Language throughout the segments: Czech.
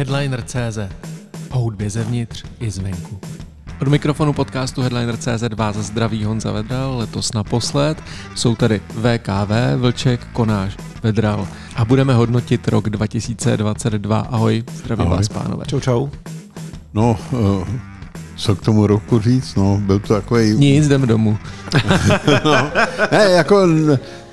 Headliner.cz O hudbě zevnitř i zvenku. Od mikrofonu podcastu Headliner.cz vás zdraví Honza Vedral, letos naposled. Jsou tady VKV, Vlček, Konáš, Vedral a budeme hodnotit rok 2022. Ahoj, zdravím Ahoj. vás, pánové. Čau, čau. No, eh, co k tomu roku říct, no, byl to takový... Nic, jdeme domů. Ne, jako,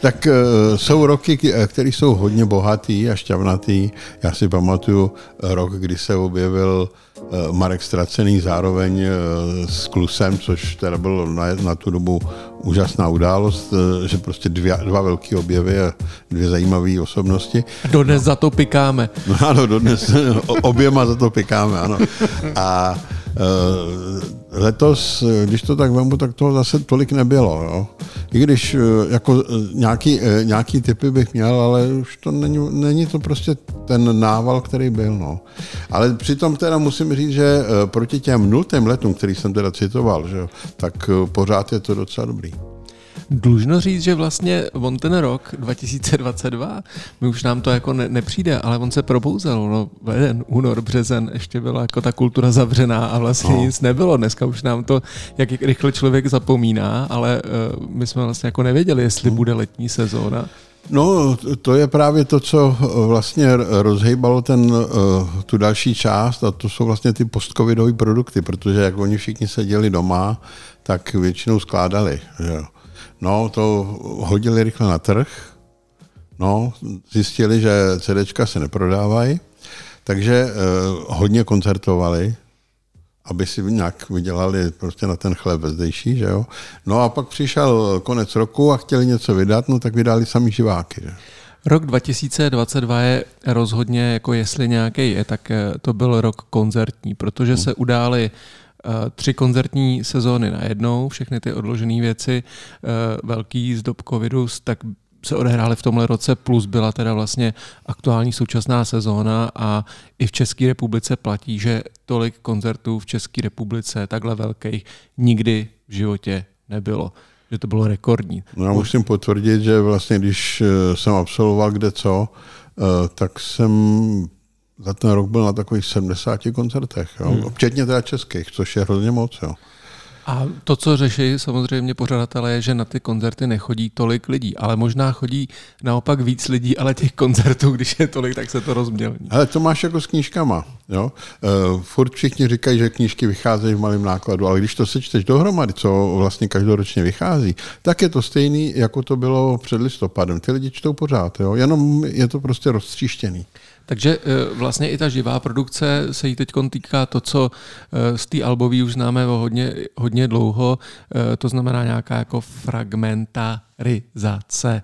tak eh, jsou roky, k- které jsou hodně bohatý a šťavnatý. Já si pamatuju eh, rok, kdy se objevil eh, Marek Stracený zároveň eh, s Klusem, což teda bylo na, na tu dobu úžasná událost, eh, že prostě dvě, dva velké objevy a dvě zajímavé osobnosti. Dodnes za to pikáme. No ano, dodnes oběma za to pikáme, ano. A letos, když to tak vemu, tak toho zase tolik nebylo. Jo. I když e, jako nějaký, nějaký typy bych měl, ale už to není, není to prostě ten nával, který byl. No. Ale přitom teda musím říct, že proti těm nultým letům, který jsem teda citoval, že, tak pořád je to docela dobrý. Dlužno říct, že vlastně on ten rok 2022, my už nám to jako ne, nepřijde, ale on se probouzel, no leden, únor, březen, ještě byla jako ta kultura zavřená a vlastně no. nic nebylo. Dneska už nám to, jak rychle člověk zapomíná, ale uh, my jsme vlastně jako nevěděli, jestli bude letní sezóna. No, to je právě to, co vlastně rozhejbalo ten, eh, tu další část a to jsou vlastně ty postcovidové produkty, protože jak oni všichni seděli doma, tak většinou skládali. Že? No, to hodili rychle na trh, no, zjistili, že CDčka se neprodávají, takže eh, hodně koncertovali, aby si nějak vydělali prostě na ten chléb vezdejší, že jo. No a pak přišel konec roku a chtěli něco vydat, no tak vydali sami živáky, že? Rok 2022 je rozhodně, jako jestli nějaký je, tak eh, to byl rok koncertní, protože se udály tři koncertní sezóny najednou, všechny ty odložené věci, eh, velký zdob covidu, tak se odehrály v tomhle roce, plus byla teda vlastně aktuální současná sezóna a i v České republice platí, že tolik koncertů v České republice, takhle velkých, nikdy v životě nebylo. Že to bylo rekordní. No já musím potvrdit, že vlastně když eh, jsem absolvoval kde co, eh, tak jsem za ten rok byl na takových 70 koncertech, jo? Hmm. včetně teda českých, což je hrozně moc. Jo? A to, co řeší samozřejmě pořadatelé, je, že na ty koncerty nechodí tolik lidí, ale možná chodí naopak víc lidí, ale těch koncertů, když je tolik, tak se to rozmělní. Ale to máš jako s knížkama. Jo? Uh, furt všichni říkají, že knížky vycházejí v malém nákladu, ale když to sečteš dohromady, co vlastně každoročně vychází, tak je to stejný, jako to bylo před listopadem. Ty lidi čtou pořád, jo? jenom je to prostě roztříštěný. Takže eh, vlastně i ta živá produkce se jí teď týká to, co eh, z té albový už známe o hodně, hodně dlouho, eh, to znamená nějaká jako fragmentarizace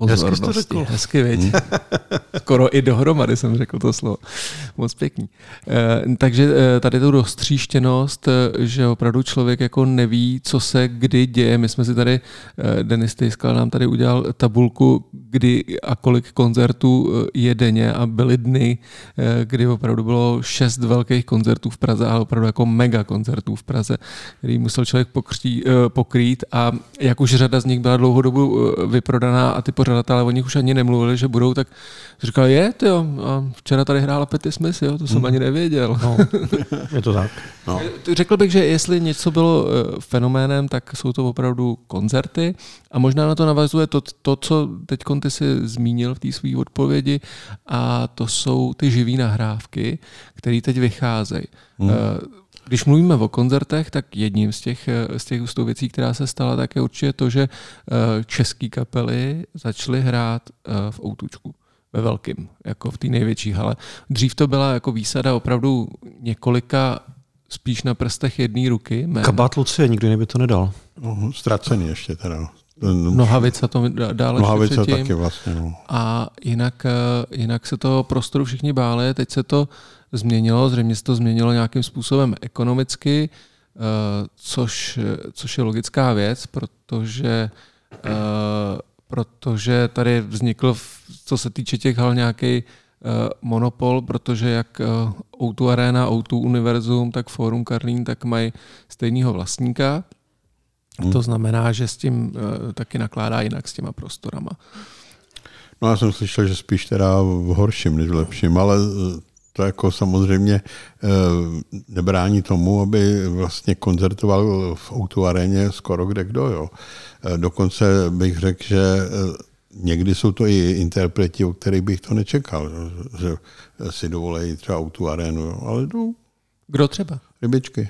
Hezky jsi to řekl. Hezky, věď. Skoro i dohromady jsem řekl to slovo. Moc pěkný. E, takže e, tady tu roztříštěnost, e, že opravdu člověk jako neví, co se kdy děje. My jsme si tady, e, Denis Tejskal nám tady udělal tabulku, kdy a kolik koncertů je denně a byly dny, e, kdy opravdu bylo šest velkých koncertů v Praze, ale opravdu jako mega koncertů v Praze, který musel člověk pokří, e, pokrýt a jak už řada z nich byla dlouhodobu vyprodaná a ty pořadatelé o nich už ani nemluvili, že budou, tak říkal, je, ty jo, a včera tady hrála Petty Smith, jo, to jsem hmm. ani nevěděl. No, je to tak. No. Řekl bych, že jestli něco bylo eh, fenoménem, tak jsou to opravdu koncerty a možná na to navazuje to, to co teď ty si zmínil v té své odpovědi a to jsou ty živý nahrávky, které teď vycházejí. Hmm. Když mluvíme o koncertech, tak jedním z těch, z těch z věcí, která se stala, tak je určitě to, že české kapely začaly hrát v Outučku ve velkým, jako v té největší hale. Dřív to byla jako výsada opravdu několika spíš na prstech jedné ruky. Men. Kabát Lucie, nikdy neby to nedal. No, ztracený ještě teda. Nohavica to dále Nohavica taky vlastně. No. A jinak, jinak se toho prostoru všichni báli, teď se to změnilo, zřejmě se to změnilo nějakým způsobem ekonomicky, což, což je logická věc, protože protože tady vznikl, co se týče těch hal, nějaký monopol, protože jak O2 Arena, O2 Univerzum, tak Forum Karlín, tak mají stejného vlastníka. Hmm. To znamená, že s tím taky nakládá jinak s těma prostorama. No já jsem slyšel, že spíš teda v horším než v lepším, ale eh, to jako samozřejmě eh, nebrání tomu, aby vlastně koncertoval v Outu aréně skoro kde kdo. Jo. Eh, dokonce bych řekl, že někdy jsou to i interpreti, o kterých bych to nečekal, že si dovolejí třeba Outu arénu, jo. ale to... Kdo třeba? Rybičky.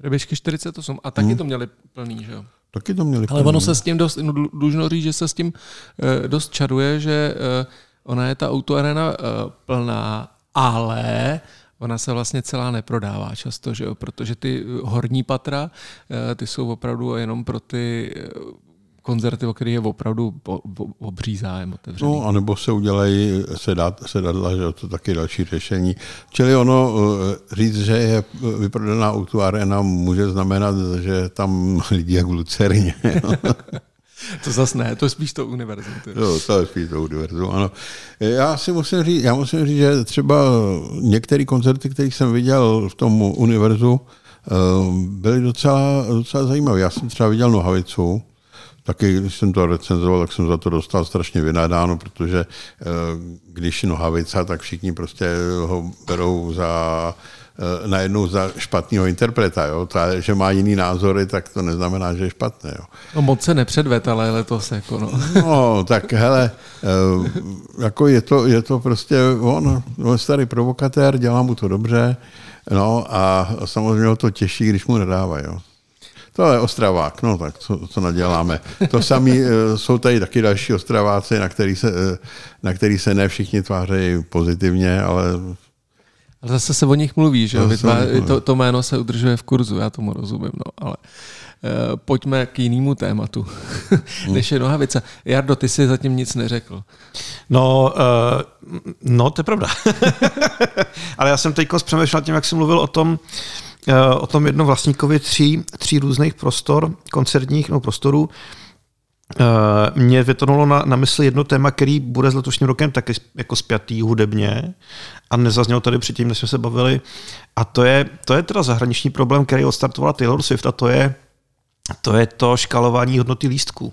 Rybičky 48 a taky hmm. to měli plný, že jo? Taky to měli. Ale ono se s tím dost, no, dlužno říct, že se s tím dost čaruje, že ona je ta autoarena plná, ale ona se vlastně celá neprodává často, že jo? protože ty horní patra, uh, ty jsou opravdu jenom pro ty uh, koncerty, o kterých je opravdu obří zájem otevřený. No, anebo se udělají sedat, sedadla, že to taky další řešení. Čili ono říct, že je vyprodaná auto arena, může znamenat, že tam lidi jak v Lucerně. To zase ne, to je spíš to univerzum. No, to je spíš to univerzum, ano. Já si musím říct, já musím říct, že třeba některé koncerty, které jsem viděl v tom univerzu, byly docela, docela zajímavé. Já jsem třeba viděl Nohavicu, Taky, když jsem to recenzoval, tak jsem za to dostal strašně vynadáno, protože eh, když nohavica, tak všichni prostě ho berou za eh, najednou za špatného interpreta. Jo? To, že má jiný názory, tak to neznamená, že je špatné. Jo? No moc se nepředvet, ale letos jako no. no tak hele, eh, jako je to, je to prostě on, on starý provokatér, dělá mu to dobře, no a samozřejmě to těší, když mu nedávají. Jo? To je Ostravák, no tak co, co naděláme. To samé eh, jsou tady taky další Ostraváci, na který se, eh, na který se ne všichni tvářejí pozitivně, ale ale zase se o nich mluví, že jo? To, to jméno se udržuje v kurzu, já tomu rozumím, no, ale uh, pojďme k jinému tématu, než je nohavice. Jardo, ty jsi zatím nic neřekl. No, uh, no to je pravda. ale já jsem teď přemýšlel tím, jak jsi mluvil o tom, Eh, o tom jednom vlastníkovi tří, tří různých prostor, koncertních no, prostorů. Eh, mě vytonulo na, na mysli jedno téma, který bude s letošním rokem taky jako spjatý hudebně a nezaznělo tady předtím, než jsme se bavili. A to je, to je teda zahraniční problém, který odstartovala Taylor Swift a to je to, je to škalování hodnoty lístků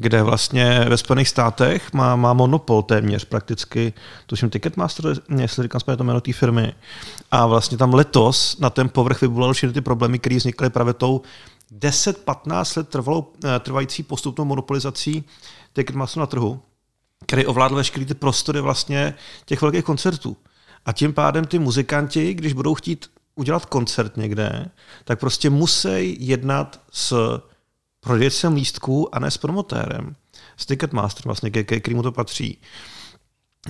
kde vlastně ve Spojených státech má, má monopol téměř prakticky, tuším Ticketmaster, jestli říkám správně to jméno té firmy. A vlastně tam letos na ten povrch vybulal všechny ty problémy, které vznikly právě tou 10-15 let trvalou, eh, trvající postupnou monopolizací Ticketmasteru na trhu, který ovládl veškeré ty prostory vlastně těch velkých koncertů. A tím pádem ty muzikanti, když budou chtít udělat koncert někde, tak prostě musí jednat s prodejcem lístků a ne s promotérem. S Ticketmaster vlastně, ke kterému to patří.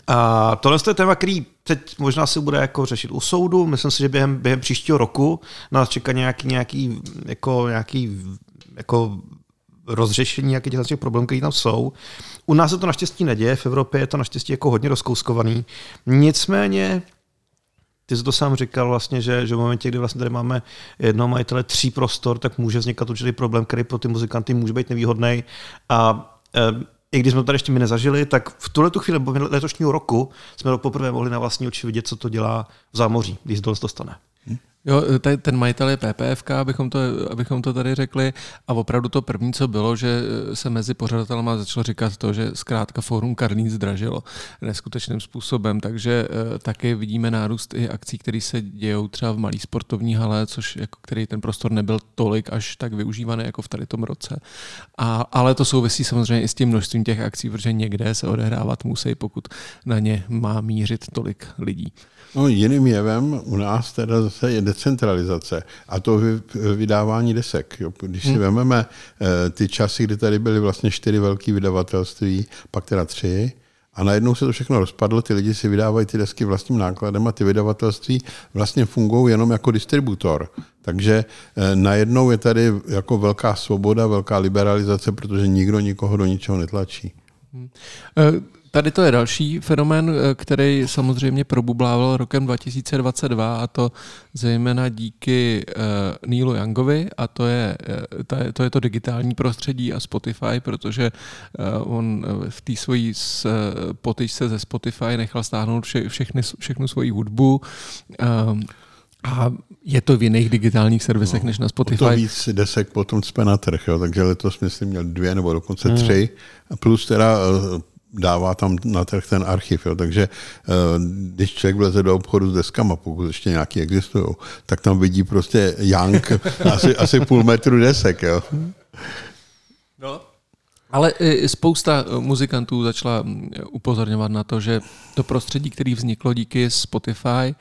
A tohle je téma, který teď možná se bude jako řešit u soudu. Myslím si, že během, během příštího roku nás čeká nějaký, nějaký, jako, nějaký jako rozřešení nějakých těch problémů, které tam jsou. U nás se to naštěstí neděje, v Evropě je to naštěstí jako hodně rozkouskovaný. Nicméně ty jsi to sám říkal vlastně, že, že v momentě, kdy vlastně tady máme jednoho majitele tří prostor, tak může vznikat určitý problém, který pro ty muzikanty může být nevýhodný. A e, i když jsme to tady ještě my nezažili, tak v tuhle chvíli letošního roku jsme poprvé mohli na vlastní oči vidět, co to dělá v zámoří, když se to stane. Jo, ten majitel je PPFK, abychom to, abychom to tady řekli. A opravdu to první, co bylo, že se mezi pořadatelama začalo říkat to, že zkrátka Fórum Karlín zdražilo neskutečným způsobem. Takže eh, taky vidíme nárůst i akcí, které se dějou třeba v malý sportovní hale, což jako, který ten prostor nebyl tolik až tak využívaný jako v tady tom roce. A, ale to souvisí samozřejmě i s tím množstvím těch akcí, protože někde se odehrávat musí, pokud na ně má mířit tolik lidí. No, jiným jevem u nás teda zase je decentralizace a to vydávání desek. Jo. Když si hmm. vezmeme eh, ty časy, kdy tady byly vlastně čtyři velké vydavatelství, pak teda tři, a najednou se to všechno rozpadlo, ty lidi si vydávají ty desky vlastním nákladem a ty vydavatelství vlastně fungují jenom jako distributor. Takže eh, najednou je tady jako velká svoboda, velká liberalizace, protože nikdo nikoho do ničeho netlačí. Hmm. Uh Tady to je další fenomén, eh, který samozřejmě probublával rokem 2022 a to zejména díky uh, Neelu Youngovi a to je, uh, to je, to je to digitální prostředí a Spotify, protože uh, on v té svojí potyčce ze Spotify nechal stáhnout vše, všechny, všechnu svoji hudbu. A je to v jiných digitálních servisech no, než na Spotify. To víc desek potom jsme na trh, jo, takže letos myslím měl dvě nebo dokonce hmm. tři. A plus teda dává tam na trh ten archiv. Jo. Takže když člověk vleze do obchodu s deskama, pokud ještě nějaký existují, tak tam vidí prostě Jank asi, asi půl metru desek. Jo. No, ale spousta muzikantů začala upozorňovat na to, že to prostředí, které vzniklo díky Spotify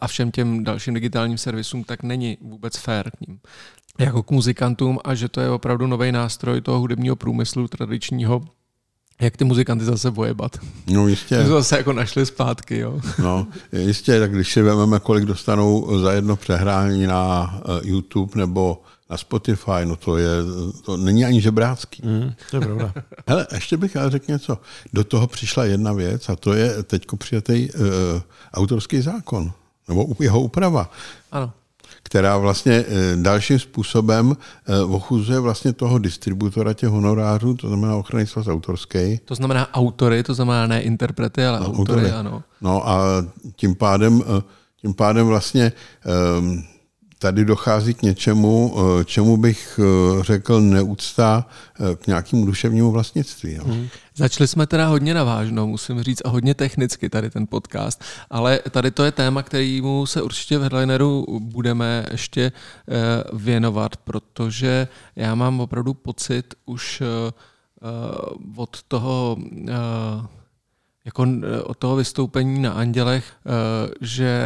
a všem těm dalším digitálním servisům, tak není vůbec fair k ním jako k muzikantům a že to je opravdu nový nástroj toho hudebního průmyslu tradičního, jak ty muzikanty zase bojebat. No jistě. To zase jako našli zpátky, jo. No jistě, tak když si vezmeme, kolik dostanou za jedno přehrání na eh, YouTube nebo na Spotify, no to je, to není ani žebrácký. Mm, to je pravda. Hele, ještě bych ale řekl něco. Do toho přišla jedna věc a to je teďko přijatý uh, autorský zákon, nebo jeho úprava. Ano která vlastně eh, dalším způsobem eh, ochuzuje vlastně toho distributora těch honorářů, to znamená ochrany svaz autorský. To znamená autory, to znamená ne interprety, ale no, autory, autory, ano. No a tím pádem, tím pádem vlastně um, tady dochází k něčemu, eh, čemu bych eh, řekl neúcta eh, k nějakému duševnímu vlastnictví. Jo. Hmm. Začali jsme teda hodně navážno, musím říct, a hodně technicky tady ten podcast, ale tady to je téma, kterýmu se určitě v Headlineru budeme ještě věnovat, protože já mám opravdu pocit už od toho jako od toho vystoupení na Andělech, že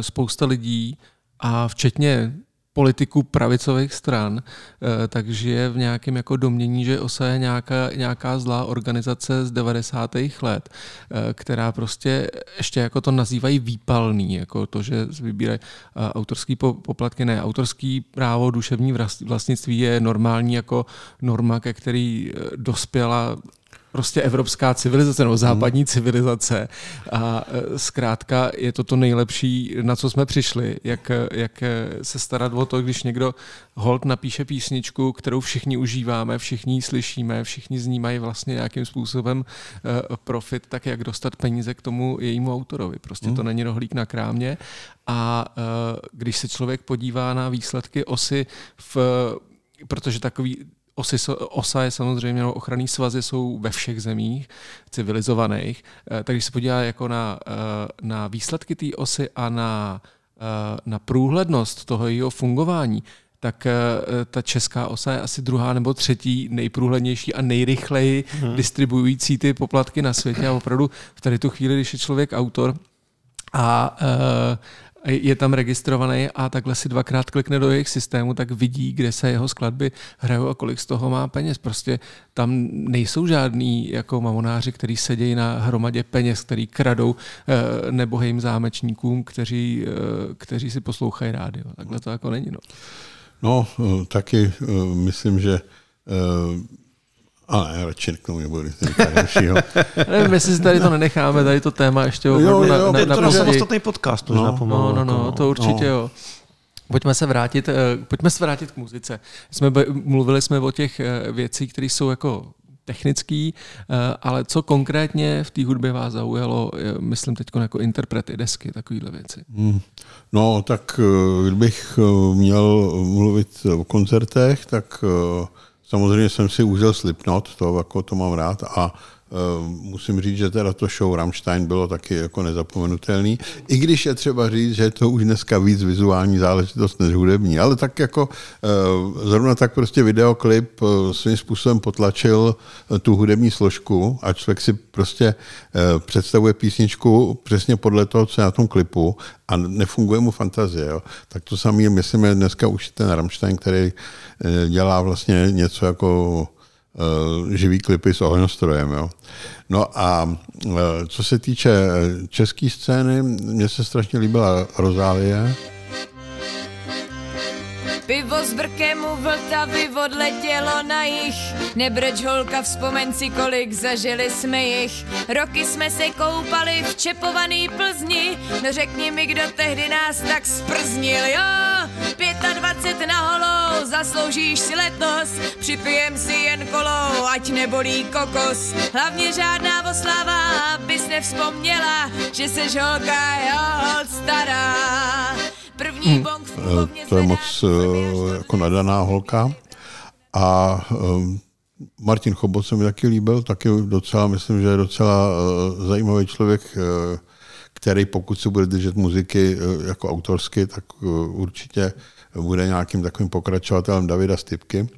spousta lidí a včetně politiků pravicových stran, eh, takže je v nějakém jako domění, že OSA je nějaká, nějaká zlá organizace z 90. let, eh, která prostě ještě jako to nazývají výpalný, jako to, že vybírají eh, autorský poplatky, ne, autorský právo duševní vlastnictví je normální jako norma, ke který dospěla prostě evropská civilizace nebo západní hmm. civilizace a e, zkrátka je to to nejlepší, na co jsme přišli, jak, jak se starat o to, když někdo hold napíše písničku, kterou všichni užíváme, všichni ji slyšíme, všichni z ní mají vlastně nějakým způsobem e, profit, tak jak dostat peníze k tomu jejímu autorovi. Prostě hmm. to není rohlík na krámě a e, když se člověk podívá na výsledky osy v protože takový Osy, OSA je samozřejmě, no, ochranný svazy jsou ve všech zemích civilizovaných, eh, takže se podívá jako na, eh, na výsledky té osy a na, eh, na průhlednost toho jejího fungování, tak ta česká osa je asi druhá nebo třetí nejprůhlednější a nejrychleji hmm. distribuující ty poplatky na světě a opravdu v tady tu chvíli, když je člověk autor a je tam registrovaný a takhle si dvakrát klikne do jejich systému, tak vidí, kde se jeho skladby hrajou a kolik z toho má peněz. Prostě tam nejsou žádní jako mamonáři, kteří sedějí na hromadě peněz, který kradou eh, nebohým zámečníkům, kteří, eh, kteří si poslouchají rádio. Takhle to jako není. No, no eh, taky myslím, že ale radši k tomu nebudu dalšího. Nevím, jestli si tady to nenecháme, tady to téma ještě jo, jo, jo, na, na, to na samostatný podcast. No, no, no, no, to určitě no. jo. Pojďme se vrátit, eh, pojďme se vrátit k muzice. Jsme, mluvili jsme o těch eh, věcí, které jsou jako technický, eh, ale co konkrétně v té hudbě vás zaujalo, myslím teď jako interprety, desky, takovéhle věci? Hmm. No, tak kdybych měl mluvit o koncertech, tak Samozřejmě jsem si užil Slipknot, to, jako to mám rád a musím říct, že teda to show Rammstein bylo taky jako nezapomenutelný, i když je třeba říct, že je to už dneska víc vizuální záležitost než hudební, ale tak jako uh, zrovna tak prostě videoklip uh, svým způsobem potlačil tu hudební složku a člověk si prostě představuje písničku přesně podle toho, co je na tom klipu a nefunguje mu fantazie. Jo. Tak to samé, myslím, je dneska už ten Rammstein, který dělá vlastně něco jako Eh, živý klipy s ohňostrojem. Jo. No a eh, co se týče české scény, mně se strašně líbila Rozálie. Pivo z brkem u Vltavy odletělo na jich. Nebreč holka, vzpomeň si, kolik zažili jsme jich. Roky jsme se koupali v čepovaný Plzni. No řekni mi, kdo tehdy nás tak sprznil, jo? 25 na holou, zasloužíš si letos. Připijem si jen kolou, ať nebolí kokos. Hlavně žádná oslava, abys nevzpomněla, že seš holka, jo, stará. První hmm. bong v to je moc uh, jako nadaná holka. A um, Martin Chobot se mi taky líbil, taky docela, myslím, že je docela zajímavý člověk, který pokud se bude držet muziky jako autorsky, tak určitě bude nějakým takovým pokračovatelem Davida Stipky.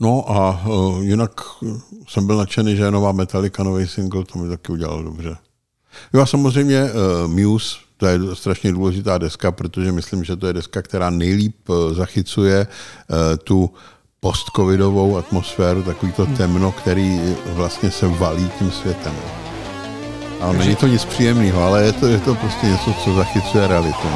No a uh, jinak jsem byl nadšený, že je nová Metallica, nový single, to mi taky udělalo dobře. Jo a samozřejmě uh, Muse, to je strašně důležitá deska, protože myslím, že to je deska, která nejlíp uh, zachycuje uh, tu postcovidovou atmosféru, takový to temno, který vlastně se valí tím světem. A není to nic příjemného, ale je to, je to prostě něco, co zachycuje realitu.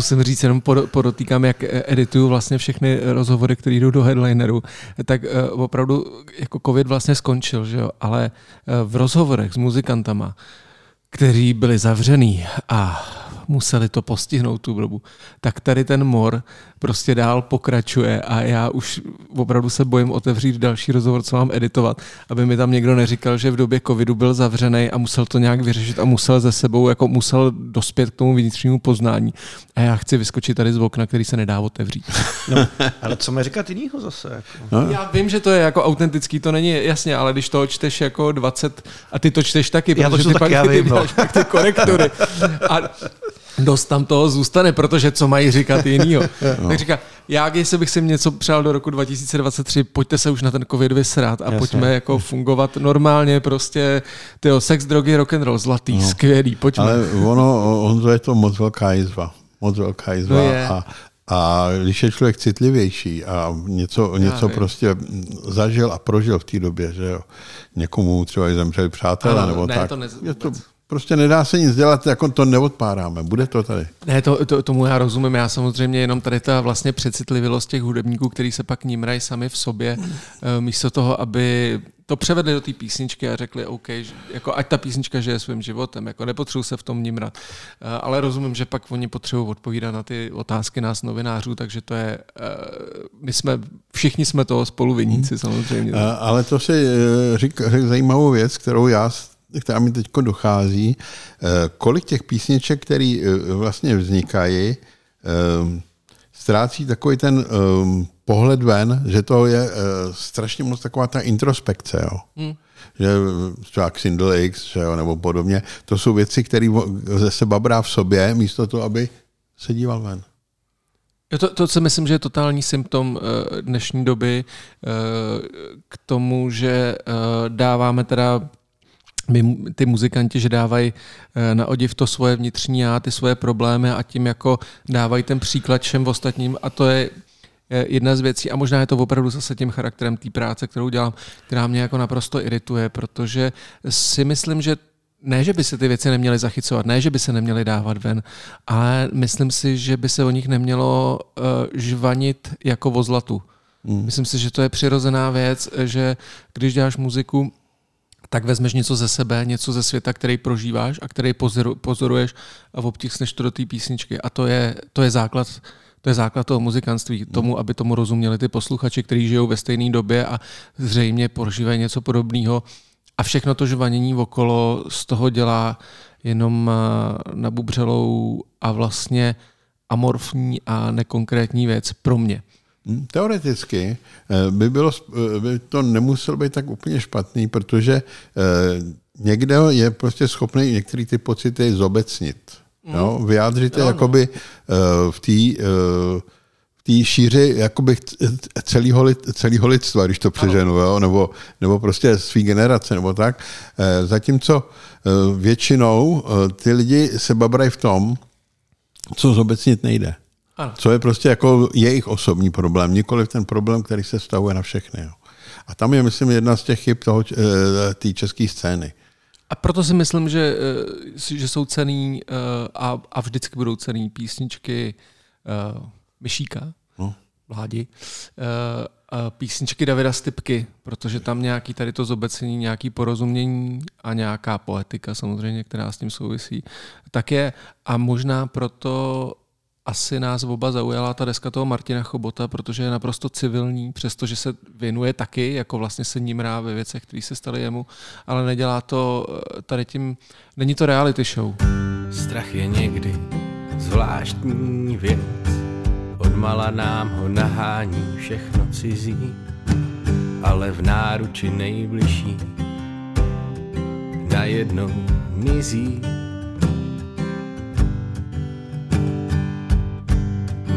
Musím říct, jenom podotýkám, jak edituju vlastně všechny rozhovory, které jdou do headlineru, tak eh, opravdu jako covid vlastně skončil, že jo? ale eh, v rozhovorech s muzikantama, kteří byli zavřený a museli to postihnout tu dobu, tak tady ten mor prostě dál pokračuje a já už opravdu se bojím otevřít další rozhovor, co mám editovat, aby mi tam někdo neříkal, že v době covidu byl zavřený a musel to nějak vyřešit a musel ze sebou, jako musel dospět k tomu vnitřnímu poznání. A já chci vyskočit tady z okna, který se nedá otevřít. No, ale co mi říkat jinýho zase? Jako? No. Já vím, že to je jako autentický, to není jasně, ale když to čteš jako 20 a ty to čteš taky, já protože to ty pak já ty, vím, no. pak ty korektury. A dost tam toho zůstane, protože co mají říkat jinýho. No. Tak říká, já, jestli bych si něco přál do roku 2023, pojďte se už na ten covid vysrat a Jasně. pojďme jako fungovat normálně, prostě tyjo, sex, drogy, rock and roll, zlatý, no. skvělý, pojďme. Ale ono, on to je to moc velká jizva. Moc velká jizva. No a, a když je člověk citlivější a něco, něco prostě zažil a prožil v té době, že jo, někomu třeba i zemřeli přátelé, nebo ne, tak, to nez... je to Prostě nedá se nic dělat, jako to neodpáráme. Bude to tady. Ne, to, to, tomu já rozumím. Já samozřejmě jenom tady ta vlastně přecitlivělost těch hudebníků, který se pak nímrají sami v sobě, eh, místo toho, aby to převedli do té písničky a řekli, OK, jako ať ta písnička žije svým životem, jako nepotřebuji se v tom nímrat. Eh, ale rozumím, že pak oni potřebují odpovídat na ty otázky nás novinářů, takže to je, eh, my jsme, všichni jsme toho spoluviníci samozřejmě. Ale to si řík, řek zajímavou věc, kterou já která mi teď dochází, eh, kolik těch písniček, které eh, vlastně vznikají, eh, ztrácí takový ten pohled ven, že to je strašně moc taková ta introspekce, jo. Hmm. Že třeba Xindle X, že jo, nebo podobně, to jsou věci, které ze seba brá v sobě, místo toho, aby se díval ven. To, to si myslím, že je totální symptom dnešní doby k tomu, že dáváme teda my, ty muzikanti, že dávají eh, na odiv to svoje vnitřní já, ty svoje problémy a tím jako dávají ten příklad všem ostatním a to je jedna z věcí a možná je to opravdu zase tím charakterem té práce, kterou dělám, která mě jako naprosto irituje, protože si myslím, že ne, že by se ty věci neměly zachycovat, ne, že by se neměly dávat ven, ale myslím si, že by se o nich nemělo uh, žvanit jako o zlatu. Mm. Myslím si, že to je přirozená věc, že když děláš muziku, tak vezmeš něco ze sebe, něco ze světa, který prožíváš a který pozoru, pozoruješ a obtiskneš to do té písničky. A to je, to je základ to je základ toho muzikantství, tomu, aby tomu rozuměli ty posluchači, kteří žijou ve stejné době a zřejmě prožívají něco podobného. A všechno to žvanění okolo z toho dělá jenom eh, nabubřelou a vlastně amorfní a nekonkrétní věc pro mě. Hm, teoreticky eh, by, bylo, eh, by to nemuselo být tak úplně špatný, protože eh, někde je prostě schopný některé ty pocity zobecnit. Mm. Jo? Vyjádřit je jakoby v té v té šíři jakoby celého, celého lidstva, když to přeženu, jo? Nebo, nebo prostě svý generace, nebo tak. Zatímco většinou ty lidi se babrají v tom, co zobecnit nejde. Ano. Co je prostě jako jejich osobní problém, nikoli ten problém, který se stavuje na všechny. Jo. A tam je, myslím, jedna z těch chyb eh, té české scény. A proto si myslím, že, eh, že jsou cený eh, a, a vždycky budou cený písničky Myšíka. No. vládi, písničky Davida Stipky, protože tam nějaký tady to zobecení, nějaký porozumění a nějaká poetika samozřejmě, která s tím souvisí, tak je a možná proto asi nás oba zaujala ta deska toho Martina Chobota, protože je naprosto civilní, přestože se věnuje taky, jako vlastně se ním rá ve věcech, které se staly jemu, ale nedělá to eh, tady tím, není to reality show. Strach je někdy zvláštní věc, odmala nám ho nahání všechno cizí, ale v náruči nejbližší najednou mizí.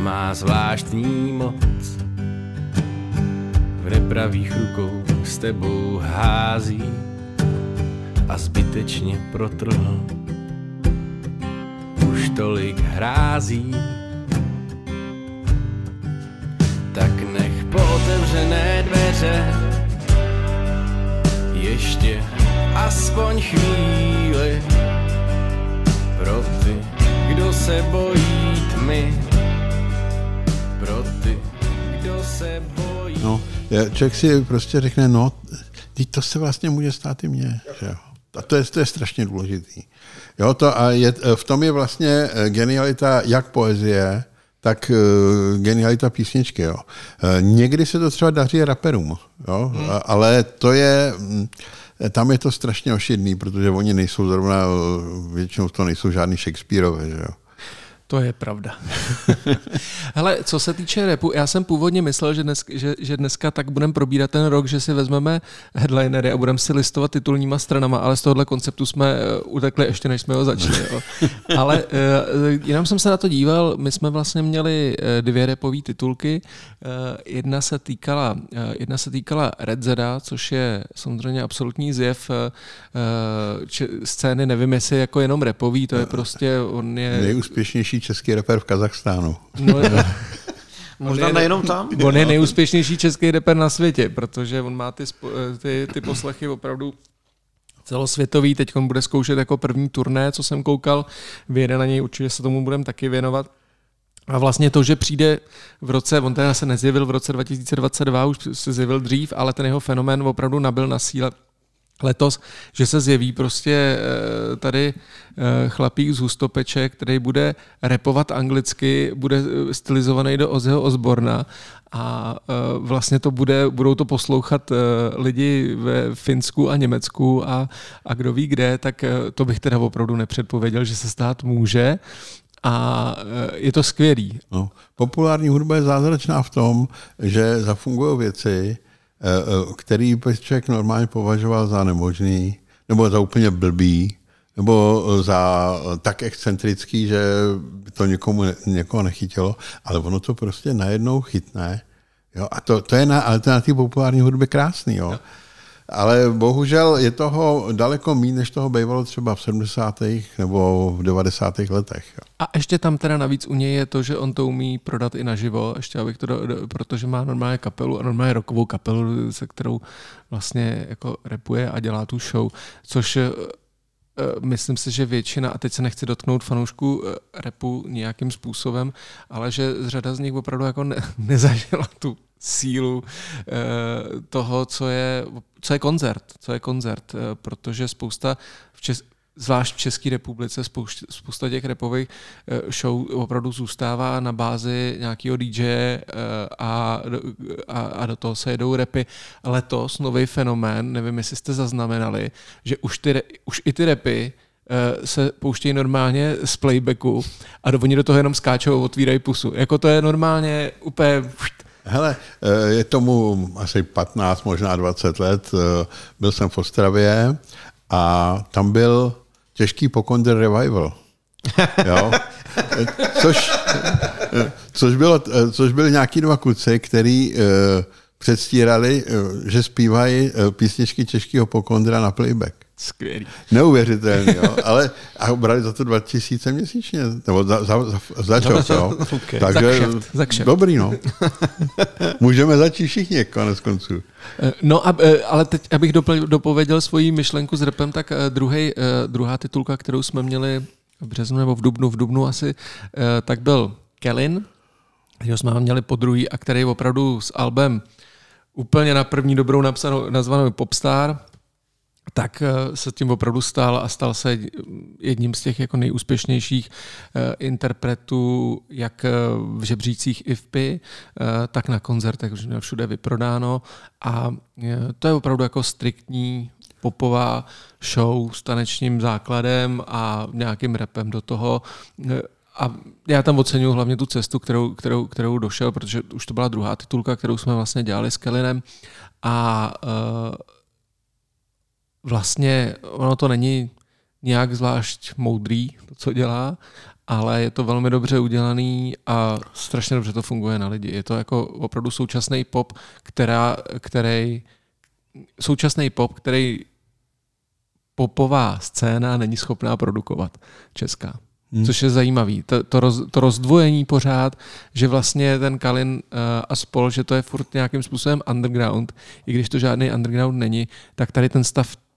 Má zvláštní moc. V nepravých rukou s tebou hází a zbytečně protrhl. Už tolik hrází, tak nech po otevřené dveře ještě aspoň chvíli pro ty, kdo se bojí tmy se bojí. No, člověk si prostě řekne, no, teď to se vlastně může stát i mně. Že jo? A to je, to je strašně důležitý. Jo, to a je, v tom je vlastně eh, genialita jak poezie, tak uh, genialita písničky. Jo. Uh, někdy se to třeba daří raperům, jo? Hmm. ale to je, mm, tam je to strašně ošidný, protože oni nejsou zrovna, většinou to nejsou žádný Shakespeareové. Že jo? To je pravda. Hele, co se týče repu, já jsem původně myslel, že, dnes, že, že dneska tak budeme probírat ten rok, že si vezmeme headlinery a budeme si listovat titulníma stranama, ale z tohohle konceptu jsme eh, utekli ještě, než jsme ho začali. Jo. Ale uh, jenom jsem se na to díval, my jsme vlastně měli uh, dvě repové titulky. Jedna se týkala, jedna se týkala Red Zeda, což je samozřejmě absolutní zjev scény, nevím jestli jako jenom repový, to je prostě, on je... Nejúspěšnější český rapper v Kazachstánu. No, Možná je, nejenom tam. On je nejúspěšnější český rapper na světě, protože on má ty, ty, ty poslechy opravdu celosvětový. Teď on bude zkoušet jako první turné, co jsem koukal. Vyjede na něj, určitě se tomu budeme taky věnovat. A vlastně to, že přijde v roce, on teda se nezjevil v roce 2022, už se zjevil dřív, ale ten jeho fenomén opravdu nabil na síle letos, že se zjeví prostě eh, tady eh, chlapík z Hustopeče, který bude repovat anglicky, bude eh, stylizovaný do Ozzyho Osborna a vlastně to bude, budou to poslouchat lidi ve Finsku a Německu a, a kdo ví kde, tak to bych teda opravdu nepředpověděl, že se stát může a je to skvělý. No, populární hudba je zázračná v tom, že zafungují věci, který by člověk normálně považoval za nemožný, nebo za úplně blbý, nebo za tak excentrický, že to někomu, někoho nechytilo, ale ono to prostě najednou chytne. Jo? A to, to je na, ale to na populární hudbě krásný. Jo? Ale bohužel je toho daleko méně, než toho bývalo třeba v 70. nebo v 90. letech. A ještě tam teda navíc u něj je to, že on to umí prodat i naživo, ještě abych to, do, do, protože má normálně kapelu a normálně rokovou kapelu, se kterou vlastně jako repuje a dělá tu show, což myslím si, že většina, a teď se nechci dotknout fanoušků eh, repu nějakým způsobem, ale že řada z nich opravdu jako ne, nezažila tu sílu eh, toho, co je, co je koncert, co je koncert, eh, protože spousta zvlášť v České republice spousta, spousta těch repových eh, show opravdu zůstává na bázi nějakého DJ a, a, a do toho se jedou repy. Letos nový fenomén, nevím, jestli jste zaznamenali, že už, ty, už i ty repy se pouštějí normálně z playbacku a do, oni do toho jenom skáčou otvírají pusu. Jako to je normálně úplně Hele, eh, je tomu asi 15, možná 20 let. Eh, byl jsem v Ostravě a tam byl těžký pokonder revival. Jo? Což, což, bylo, což byly nějaký dva kluci, který eh, předstírali, že zpívají písničky těžkého pokondra na playback. Skvělý. Neuvěřitelný, jo. Ale a brali za to 2000 měsíčně, nebo za, za, za, za čas, jo. Okay. Takže za kšeft, za kšeft. dobrý, no. Můžeme začít všichni, konec konců. Eh, no, a, eh, ale teď, abych dopověděl svoji myšlenku s repem, tak eh, druhý, druhá titulka, kterou jsme měli v březnu nebo v dubnu, v dubnu asi, tak byl Kellin, kterého jsme měli po druhý a který opravdu s albem úplně na první dobrou napsanou, nazvanou Popstar, tak eh, se tím opravdu stal a stal se jedním z těch jako nejúspěšnějších eh, interpretů jak eh, v žebřících IFPy, tak na koncertech, už měl všude vyprodáno a to je opravdu jako striktní popová show s tanečním základem a nějakým repem do toho. A já tam oceňuji hlavně tu cestu, kterou, kterou, kterou došel, protože už to byla druhá titulka, kterou jsme vlastně dělali s Kellinem. A uh, vlastně ono to není nějak zvlášť moudrý, to, co dělá, ale je to velmi dobře udělaný a strašně dobře to funguje na lidi. Je to jako opravdu současný pop, která, který současný pop, který popová scéna není schopná produkovat česká. Hmm. Což je zajímavý. To, to, roz, to rozdvojení pořád, že vlastně ten Kalin uh, a spol, že to je furt nějakým způsobem underground, i když to žádný underground není, tak tady ten stav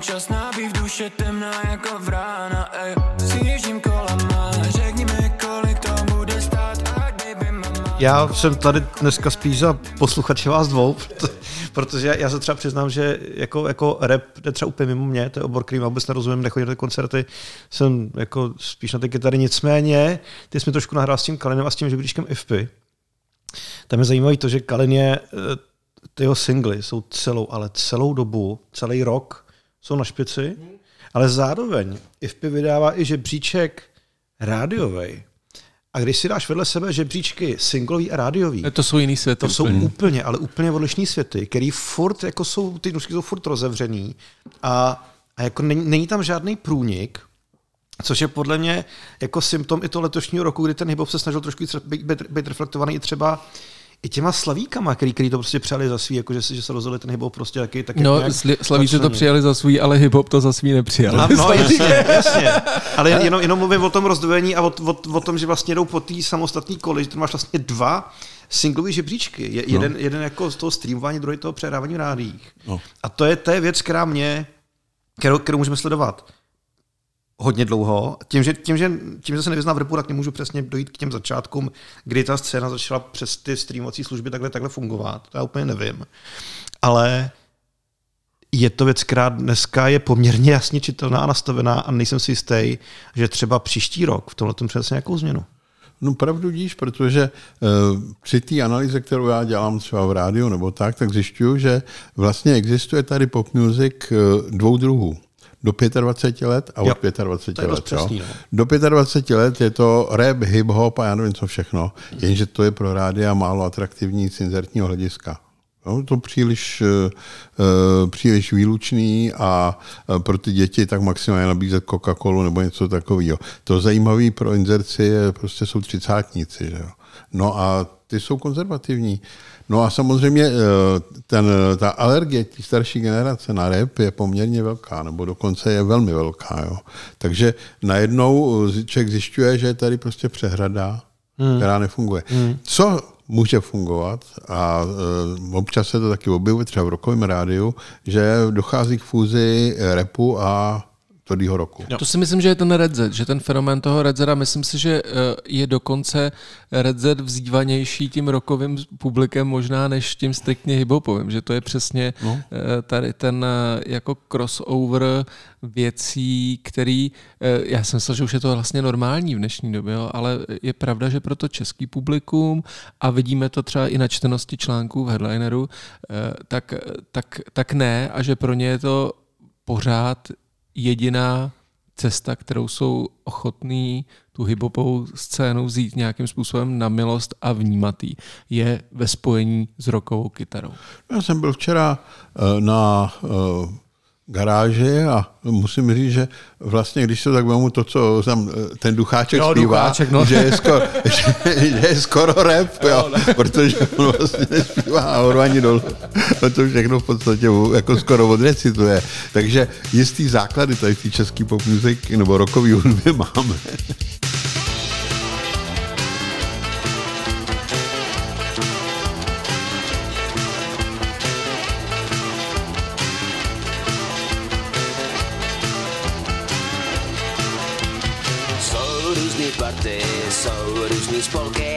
není čas na duše temná jako vrána, ej Sjíždím kolama, řekni mi, kolik to bude stát, a baby mama Já jsem tady dneska spíš za posluchače vás dvou, protože já se třeba přiznám, že jako, jako rap jde třeba úplně mimo mě, to je obor, který vůbec nerozumím, nechodím na ty koncerty, jsem jako spíš na ty kytary, nicméně ty jsi mi trošku nahrál s tím Kalinem a s tím žebříčkem IFPy. Tam je zajímavé to, že Kalin je, eh, ty jeho singly jsou celou, ale celou dobu, celý rok jsou na špici ale zároveň IFPI vydává i žebříček rádiový. A když si dáš vedle sebe žebříčky singlový a rádiový, to jsou jiný světy. To jsou úplně, úplně ale úplně odlišní světy, který furt, jako jsou, ty nůžky jsou furt rozevřený a, a jako není, není tam žádný průnik, Což je podle mě jako symptom i toho letošního roku, kdy ten hip se snažil trošku být, být, být reflektovaný i třeba i těma slavíkama, který, který to prostě přijali za svý, jako že, že se rozhodli ten hip prostě taky, tak No, slavíci to přijali za svý, ale hip to za svý nepřijali. No, no jasně, jasně. Ale jenom, jenom mluvím o tom rozdvojení a o, o, o tom, že vlastně jdou po té samostatné koli, že to máš vlastně dva singlový žebříčky. Je, no. jeden, jeden jako z toho streamování, druhý toho přehrávání v rádích. No. A to je, to je věc, která mě, kterou, kterou můžeme sledovat hodně dlouho. Tím že, tím, že, tím, že se nevyznám v repu, tak nemůžu přesně dojít k těm začátkům, kdy ta scéna začala přes ty streamovací služby takhle, takhle fungovat. To já úplně nevím. Ale je to věc, která dneska je poměrně jasně čitelná a nastavená a nejsem si jistý, že třeba příští rok v tomhle tom přinese nějakou změnu. No pravdu díš, protože uh, při té analýze, kterou já dělám třeba v rádiu nebo tak, tak zjišťuju, že vlastně existuje tady pop music uh, dvou druhů do 25 let a od jo, 25 let. Přesný, jo. No. Do 25 let je to rap, hip-hop a já nevím co všechno, jenže to je pro rádia málo atraktivní z inzertního hlediska. No, to příliš, uh, příliš výlučný a uh, pro ty děti tak maximálně nabízet Coca-Colu nebo něco takového. To zajímavé pro inzerci je, prostě jsou třicátníci. Že jo? No a ty jsou konzervativní. No a samozřejmě eh, ten, ta alergie té starší generace na rep je poměrně velká, nebo dokonce je velmi velká. Jo. Takže najednou člověk zjišťuje, že je tady prostě přehrada, hmm. která nefunguje. Hmm. Co může fungovat a e, občas se to taky objevuje třeba v rokovém rádiu, že dochází k fúzi repu a tvrdého roku. Jo. To si myslím, že je ten Red Z, že ten fenomén toho Red Z, myslím si, že eh, je dokonce Red Z vzývanější tím rokovým publikem možná než tím striktně hibopovým, že to je přesně no. Eh, tady ten eh, jako crossover věcí, který, já jsem myslel, že už je to vlastně normální v dnešní době, jo, ale je pravda, že pro to český publikum a vidíme to třeba i na čtenosti článků v headlineru, tak, tak, tak ne a že pro ně je to pořád jediná cesta, kterou jsou ochotní tu hibopovou scénu vzít nějakým způsobem na milost a vnímatý, je ve spojení s rokovou kytarou. Já jsem byl včera eh, na eh, garáži a musím říct, že vlastně, když se tak vemu to, co tam ten ducháček Jo, zpívá, Ducháček, no. že, je skoro, že, že, je skoro rap, jo, protože on vlastně nespívá nahoru ani dolů. On to všechno v podstatě jako skoro odrecituje. Takže jistý základy tady v té české pop music nebo rockové hudby máme. Různý party, jsou různý spolky.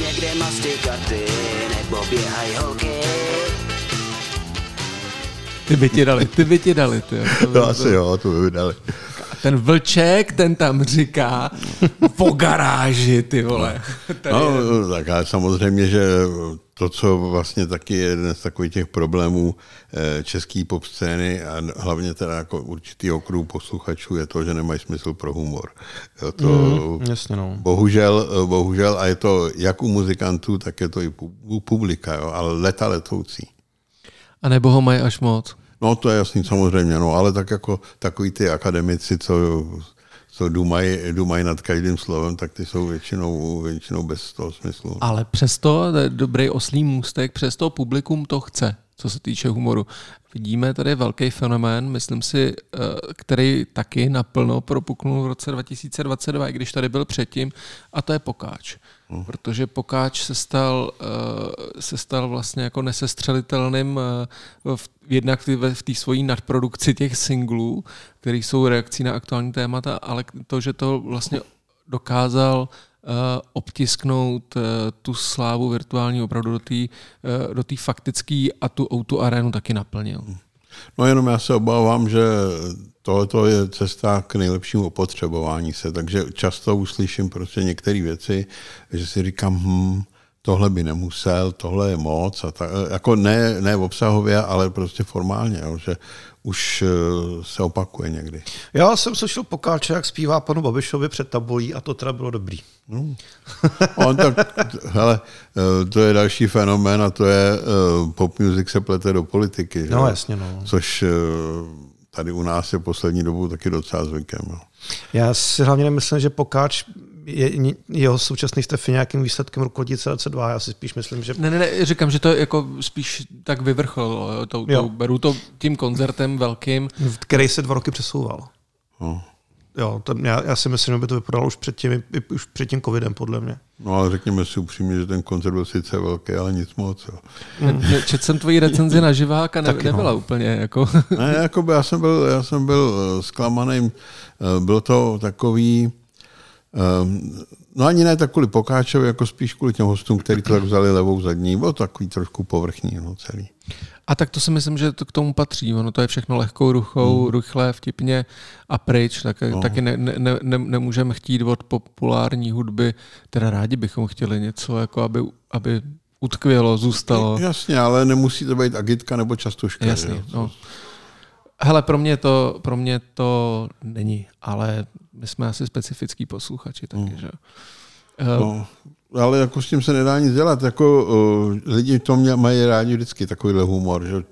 Někde mastí karty, nebo běhají holky. Ty by ti dali, ty by ti dali. Ty, jo. to by, To asi jo, to by vydali. Ten vlček, ten tam říká po garáži, ty vole. Tady je- No, tak ale samozřejmě, že to, co vlastně taky je jeden z takových těch problémů eh, české pop scény a hlavně teda jako určitý okruh posluchačů je to, že nemají smysl pro humor. Jo, to, mm, Jasně, no. bohužel, bohužel, a je to jak u muzikantů, tak je to i u publika, jo, ale leta letoucí. A nebo ho mají až moc. No to je jasný samozřejmě, no, ale tak jako takový ty akademici, co, co dumají, dumají nad každým slovem, tak ty jsou většinou, většinou bez toho smyslu. Ale přesto, dobrý oslý můstek, přesto publikum to chce, co se týče humoru. Vidíme tady velký fenomén, myslím si, eh, který taky naplno propuknul v roce 2022, i když tady byl předtím, a to je Pokáč. Protože Pokáč se stal, eh, se stal vlastně jako nesestřelitelným eh, v, jednak v té- svojí nadprodukci těch singlů, které jsou reakcí na aktuální témata, ale to, že to vlastně dokázal eh, obtisknout tu slávu virtuální opravdu do té do faktické a tu outu arénu taky naplnil. No jenom já se obávám, že tohle je cesta k nejlepšímu opotřebování se, takže často uslyším prostě některé věci, že si říkám, hm, tohle by nemusel, tohle je moc, a ta, jako ne, ne obsahově, ale prostě formálně, jo, že už eh, se opakuje někdy. Já jsem slyšel Pokáče, jak zpívá panu Babišovi před tabulí a to teda bylo dobrý. On tak, hele, eh, to je další fenomén a to je eh, pop music se plete do politiky. Že? No, jasně, no. Což tady u nás je poslední dobou taky docela zvykem. No. Já si hlavně nemyslím, že Pokáč je, jeho současný stav je nějakým výsledkem rukodědí CLC2. Já si spíš myslím, že Ne, ne, ne, říkám, že to jako spíš tak vyvrcholilo. jo, To, Jo. to, beru to tím koncertem velkým. který se dva roky přesouval. No. Jo, ten, já, já si myslím, že by to vypadalo už před tím, už před tím covidem, podle mě. no ale řekněme si upřímně, že ten koncert byl sice velký, ale nic moc. Jo. Ne, Četl jsem tvoji recenzi na živáka, ne, Taky, no. nebyla úplně jako... Ne, jakoby já jsem byl, já jsem byl eh, zklamaný. Eh, Byl to takový, no ani ne tak kvůli Pokáčovi, jako spíš kvůli těm hostům, kteří to tak vzali levou zadní. Bylo takový trošku povrchní no, celý. A tak to si myslím, že to k tomu patří. Ono to je všechno lehkou ruchou, hmm. rychle, vtipně a pryč. Tak, no. Taky ne, ne, ne, ne, nemůžeme chtít od populární hudby, teda rádi bychom chtěli něco, jako aby, aby utkvělo, zůstalo. Jasně, ale nemusí to být agitka nebo častuška. Jasně, že no. Hele, pro mě, to, pro mě to není, ale my jsme asi specifický posluchači taky, Hmm. že? jo. No, ale jako s tím se nedá nic dělat. Jako, uh, lidi to mě, mají rádi vždycky takovýhle humor, že uh,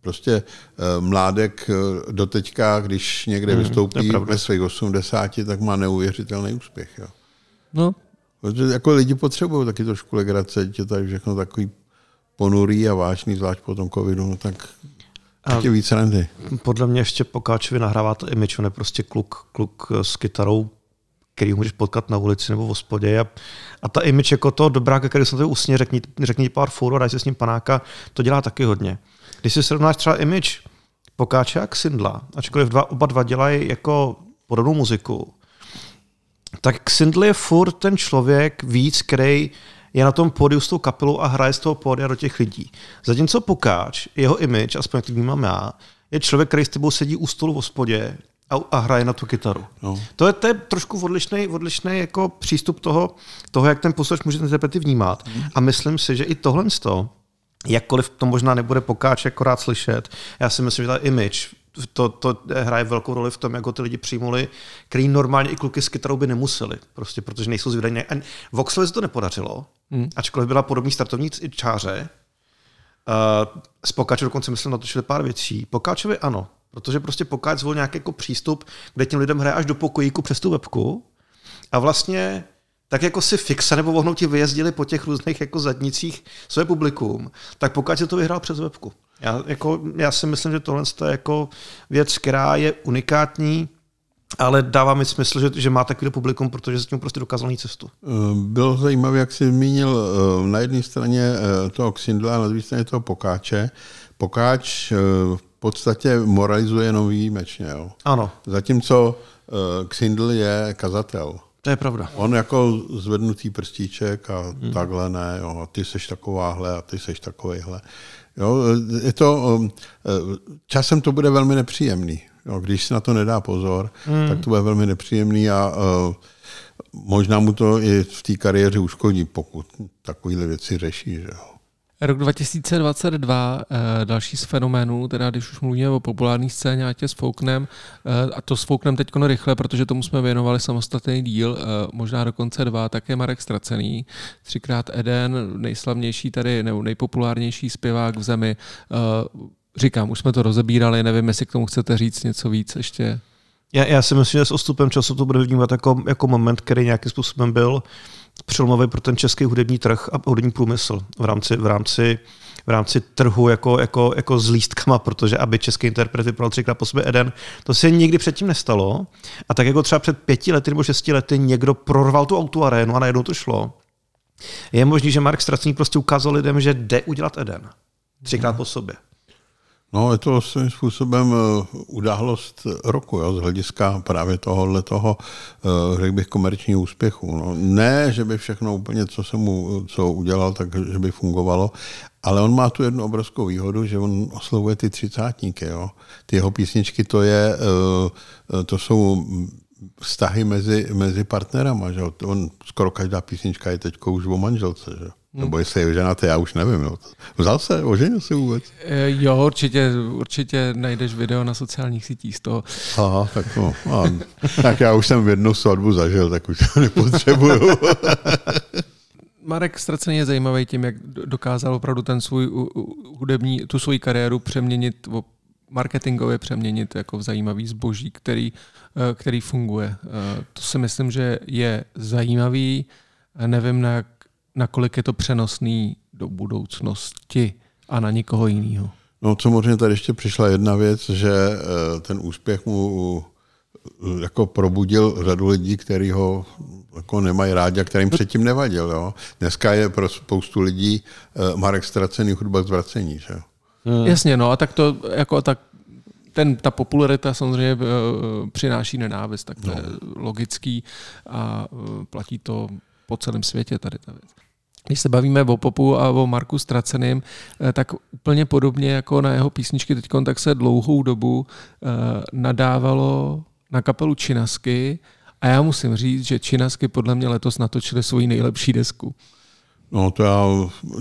prostě uh, mládek uh, doteďka, když někde je vystoupí ve svých 80, tak má neuvěřitelný úspěch. Jo. No, Protože jako lidi potřebují taky trošku legrace, je tady všechno takový ponurý a vážný, zvlášť po tom covidu, no tak ještě víc randy. Podle mě ještě Pokáčovi nahrává to image, on je prostě kluk, kluk s kytarou, který můžeš potkat na ulici nebo v hospodě. A, a ta image jako toho dobráka, který jsem tady usně, řekni, řekni pár fůru a daj si s ním panáka, to dělá taky hodně. Když si srovnáš třeba image Pokáče a Xindla, ačkoliv dva, oba dva dělají jako podobnou muziku, tak Xindl je furt ten člověk víc, který je na tom pódiu s tou kapelou a hraje z toho pódia do těch lidí. Zatímco Pokáč, jeho image, aspoň jak to vnímám já, je člověk, který s tebou sedí u stolu v hospodě a, a hraje na tu kytaru. No. To, je, to je trošku odlišný, odlišný jako přístup toho, toho, jak ten posluchač může ten interprety vnímat. A myslím si, že i tohle z toho, jakkoliv to možná nebude Pokáč akorát slyšet, já si myslím, že ta image to, to hraje velkou roli v tom, jak ho ty lidi přijmuli, který normálně i kluky s kytarou by nemuseli, prostě protože nejsou zvydaní. A Voxlovi se to nepodařilo, hmm. ačkoliv byla podobný startovní čáře, Uh, z Pokáče dokonce myslím natočili pár věcí. Pokáčovi ano, protože prostě Pokáč zvolil nějaký jako přístup, kde těm lidem hraje až do pokojíku přes tu webku a vlastně tak jako si fixa nebo vohnou ti vyjezdili po těch různých jako zadnicích své publikum, tak pokud si to vyhrál přes webku. Já, jako, já si myslím, že tohle je jako věc, která je unikátní, ale dává mi smysl, že, že má takový publikum, protože s tím prostě dokázal jít cestu. Eh, bylo zajímavé, jak jsi zmínil eh, na jedné straně eh, toho Xindla a na druhé straně toho Pokáče. Pokáč v podstatě moralizuje jenom výjimečně. Jo. Ano. Zatímco Xindl je kazatel. To je pravda. On jako zvednutý prstíček a hmm. takhle ne, jo, a ty seš takováhle a ty seš takovejhle. Jo, je to, časem to bude velmi nepříjemný. Jo, když si na to nedá pozor, hmm. tak to bude velmi nepříjemný a uh, možná mu to i v té kariéře uškodí, pokud takovéhle věci řeší. Že jo. Rok 2022, eh, další z fenoménů, teda když už mluvíme o populární scéně, ať je s Fouknem, eh, a to s Fouknem teď rychle, protože tomu jsme věnovali samostatný díl, eh, možná dokonce dva, také Marek Stracený, třikrát Eden, nejslavnější tady, nebo nejpopulárnější zpěvák v zemi. Říkám, už jsme to rozebírali, nevím, jestli k tomu chcete říct něco víc ještě. Já, já si myslím, že s ostupem času to bude vnímat jako, jako moment, který nějakým způsobem byl přelomový pro ten český hudební trh a hudební průmysl v rámci, v rámci, v rámci trhu jako, jako, jako s lístkama, protože aby český interpret vypadal třikrát po sobě Eden, to se nikdy předtím nestalo. A tak jako třeba před pěti lety nebo šesti lety někdo prorval tu autoarénu a najednou to šlo. Je možný, že Mark Stracný prostě ukázal lidem, že jde udělat Eden. Třikrát po sobě. No, je to svým způsobem eh, událost roku, jo, z hlediska právě tohohle toho, eh, řekl bych, komerčního úspěchu. No, ne, že by všechno úplně, co jsem mu, co udělal, tak že by fungovalo, ale on má tu jednu obrovskou výhodu, že on oslovuje ty třicátníky. Jo. Ty jeho písničky, to, je, eh, to jsou vztahy mezi, mezi partnerama. Že? On, skoro každá písnička je teď už o manželce. Že? Nebo jestli je ženatý, já už nevím. No. Vzal se, oženil se vůbec? E, jo, určitě, určitě najdeš video na sociálních sítích z toho. Aha, tak no. A, tak já už jsem v jednu svatbu zažil, tak už to nepotřebuju. Marek Stracený je zajímavý tím, jak dokázal opravdu ten svůj hudební, tu svoji kariéru přeměnit, marketingově přeměnit jako v zajímavý zboží, který, e, který funguje. E, to si myslím, že je zajímavý. Nevím, na jak nakolik je to přenosný do budoucnosti a na nikoho jiného. No samozřejmě tady ještě přišla jedna věc, že eh, ten úspěch mu eh, jako probudil řadu lidí, kteří ho jako nemají rádi a kterým předtím nevadil. Jo. Dneska je pro spoustu lidí eh, Marek ztracený hudba zvracení. Že? Hmm. Jasně, no a tak to jako tak ten, ta popularita samozřejmě přináší nenávist, tak to no. je logický a platí to po celém světě tady ta věc když se bavíme o popu a o Marku Straceným, eh, tak úplně podobně jako na jeho písničky teď, tak se dlouhou dobu eh, nadávalo na kapelu Činasky a já musím říct, že Činasky podle mě letos natočili svoji nejlepší desku. No to já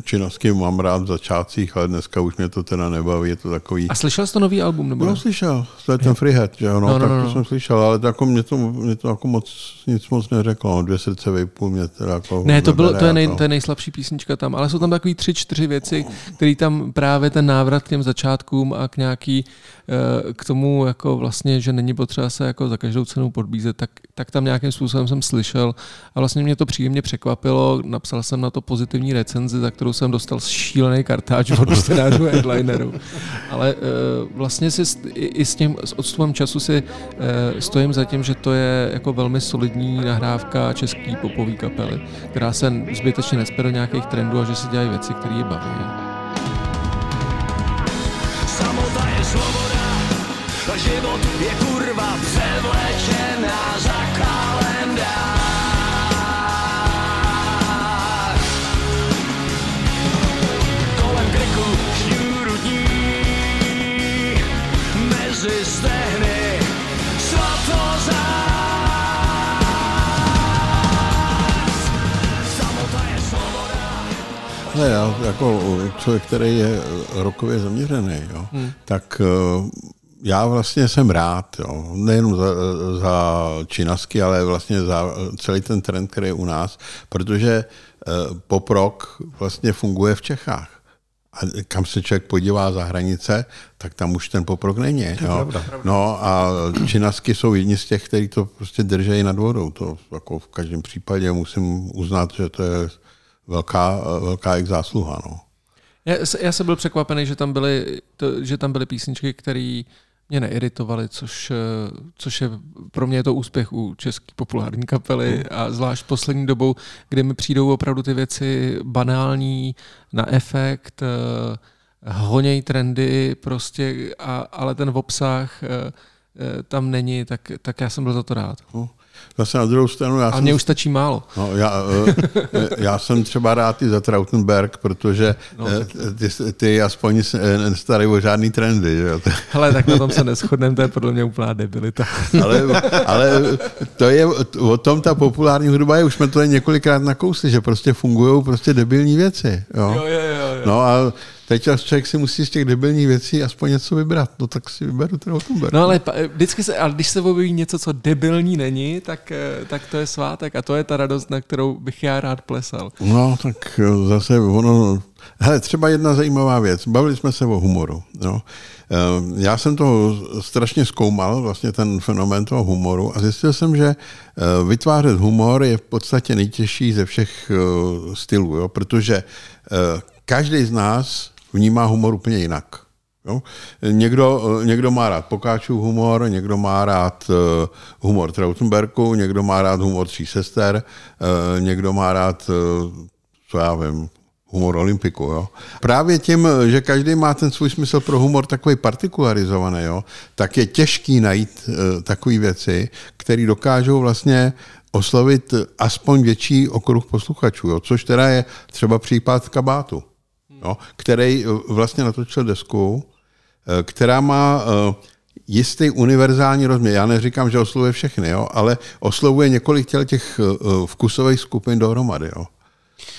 činnosti mám rád v začátcích, ale dneska už mě to teda nebaví, je to takový... A slyšel jsi to nový album? Nebo no, slyšel, to je ten Freehead, že jo, no, no, tak no, no. to jsem slyšel, ale to jako mě to, mě to jako moc, nic moc neřeklo, no, dvě srdce vejpůl mě teda jako... Ne, to, bylo, to, je nej, to je nejslabší písnička tam, ale jsou tam takový tři, čtyři věci, které tam právě ten návrat k těm začátkům a k nějaký Eh, k tomu, jako vlastně, že není potřeba se jako za každou cenu podbízet, tak, tak tam nějakým způsobem jsem slyšel a vlastně mě to příjemně překvapilo. Napsal jsem na to pozitivní recenzi, za kterou jsem dostal šílený kartáč od scénářů headlinerů. Ale uh, vlastně si i, s tím s odstupem času si uh, stojím za tím, že to je jako velmi solidní nahrávka český popový kapely, která se zbytečně nespěl do nějakých trendů a že si dělají věci, které je baví. život je kurva převlečená Ne, já jako člověk, který je rokově zaměřený, jo, hmm. tak uh, já vlastně jsem rád, jo. nejenom za, za činasky, ale vlastně za celý ten trend, který je u nás, protože eh, pop rock vlastně funguje v Čechách. A kam se člověk podívá za hranice, tak tam už ten poprok není. Jo? No a činasky jsou jedni z těch, kteří to prostě držejí nad vodou. To jako v každém případě musím uznat, že to je velká, velká jejich zásluha. No. Já, já jsem byl překvapený, že tam byly, to, že tam byly písničky, které mě neiritovaly, což, eh, což je pro mě je to úspěch u české populární kapely a zvlášť poslední dobou, kdy mi přijdou opravdu ty věci banální, na efekt, eh, honěj trendy prostě, a, ale ten obsah eh, tam není, tak, tak já jsem byl za to rád. No. Zase na druhou stranu... Já a jsem, mně už stačí málo. No, já, eh, já jsem třeba rád i za Trautenberg, protože no, eh, ty, ty aspoň nestarají o žádný trendy. Že? Hele, tak na tom se neschodneme, to je podle mě úplná debilita. ale, ale to je, o tom ta populární hudba je, už jsme to několikrát nakousli, že prostě fungují prostě debilní věci. Jo? Jo, jo, jo, jo. No a teď člověk si musí z těch debilních věcí aspoň něco vybrat. No tak si vyberu ten Rottenberg. No ale vždycky se, ale když se objeví něco, co debilní není, tak, eh, tak to je svátek a to je ta radost, na kterou bych já rád plesal. No tak eh, zase ono, hele, třeba jedna zajímavá věc. Bavili jsme se o humoru. No. Já jsem to strašně zkoumal, vlastně ten fenomén toho humoru a zjistil jsem, že vytvářet humor je v podstatě nejtěžší ze všech stylů, jo? protože každý z nás vnímá humor úplně jinak. Jo? Někdo, někdo má rád Pokáčův humor, někdo má rád uh, humor Trautenberku, někdo má rád humor Tří sester, uh, někdo má rád, co já vím, humor Olympiku. Jo? Právě tím, že každý má ten svůj smysl pro humor takový partikularizovaný, jo? tak je těžký najít uh, takové věci, které dokážou vlastně oslovit aspoň větší okruh posluchačů, jo? což teda je třeba případ kabátu jo, který eh, vlastně natočil desku, eh, která má eh, jistý univerzální rozměr. Já neříkám, že oslovuje všechny, jo, ale oslovuje několik těch vkusových skupin dohromady. Jo.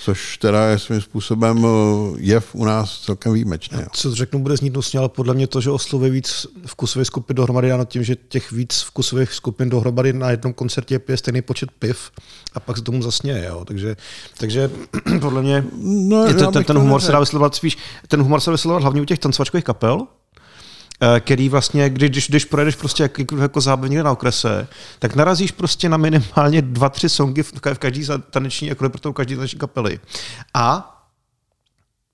Což teda je svým způsobem je u nás celkem výjimečné. Co řeknu, bude znít nusně, ale podle mě to, že oslovuje víc vkusových skupin dohromady, nad tím, že těch víc vkusových skupin dohromady na jednom koncertě je stejný počet piv a pak se tomu zasněje. Jo. Takže, takže podle mě no, je to, ten, ten humor se dá vyslovovat spíš, ten humor se dá vyslovovat hlavně u těch tancovačkových kapel, eh, který vlastně, když, když projedeš prostě jak, jako zábav někde na okrese, tak narazíš prostě na minimálně dva, tři songy v, v každý taneční, jako pro každý taneční kapely. A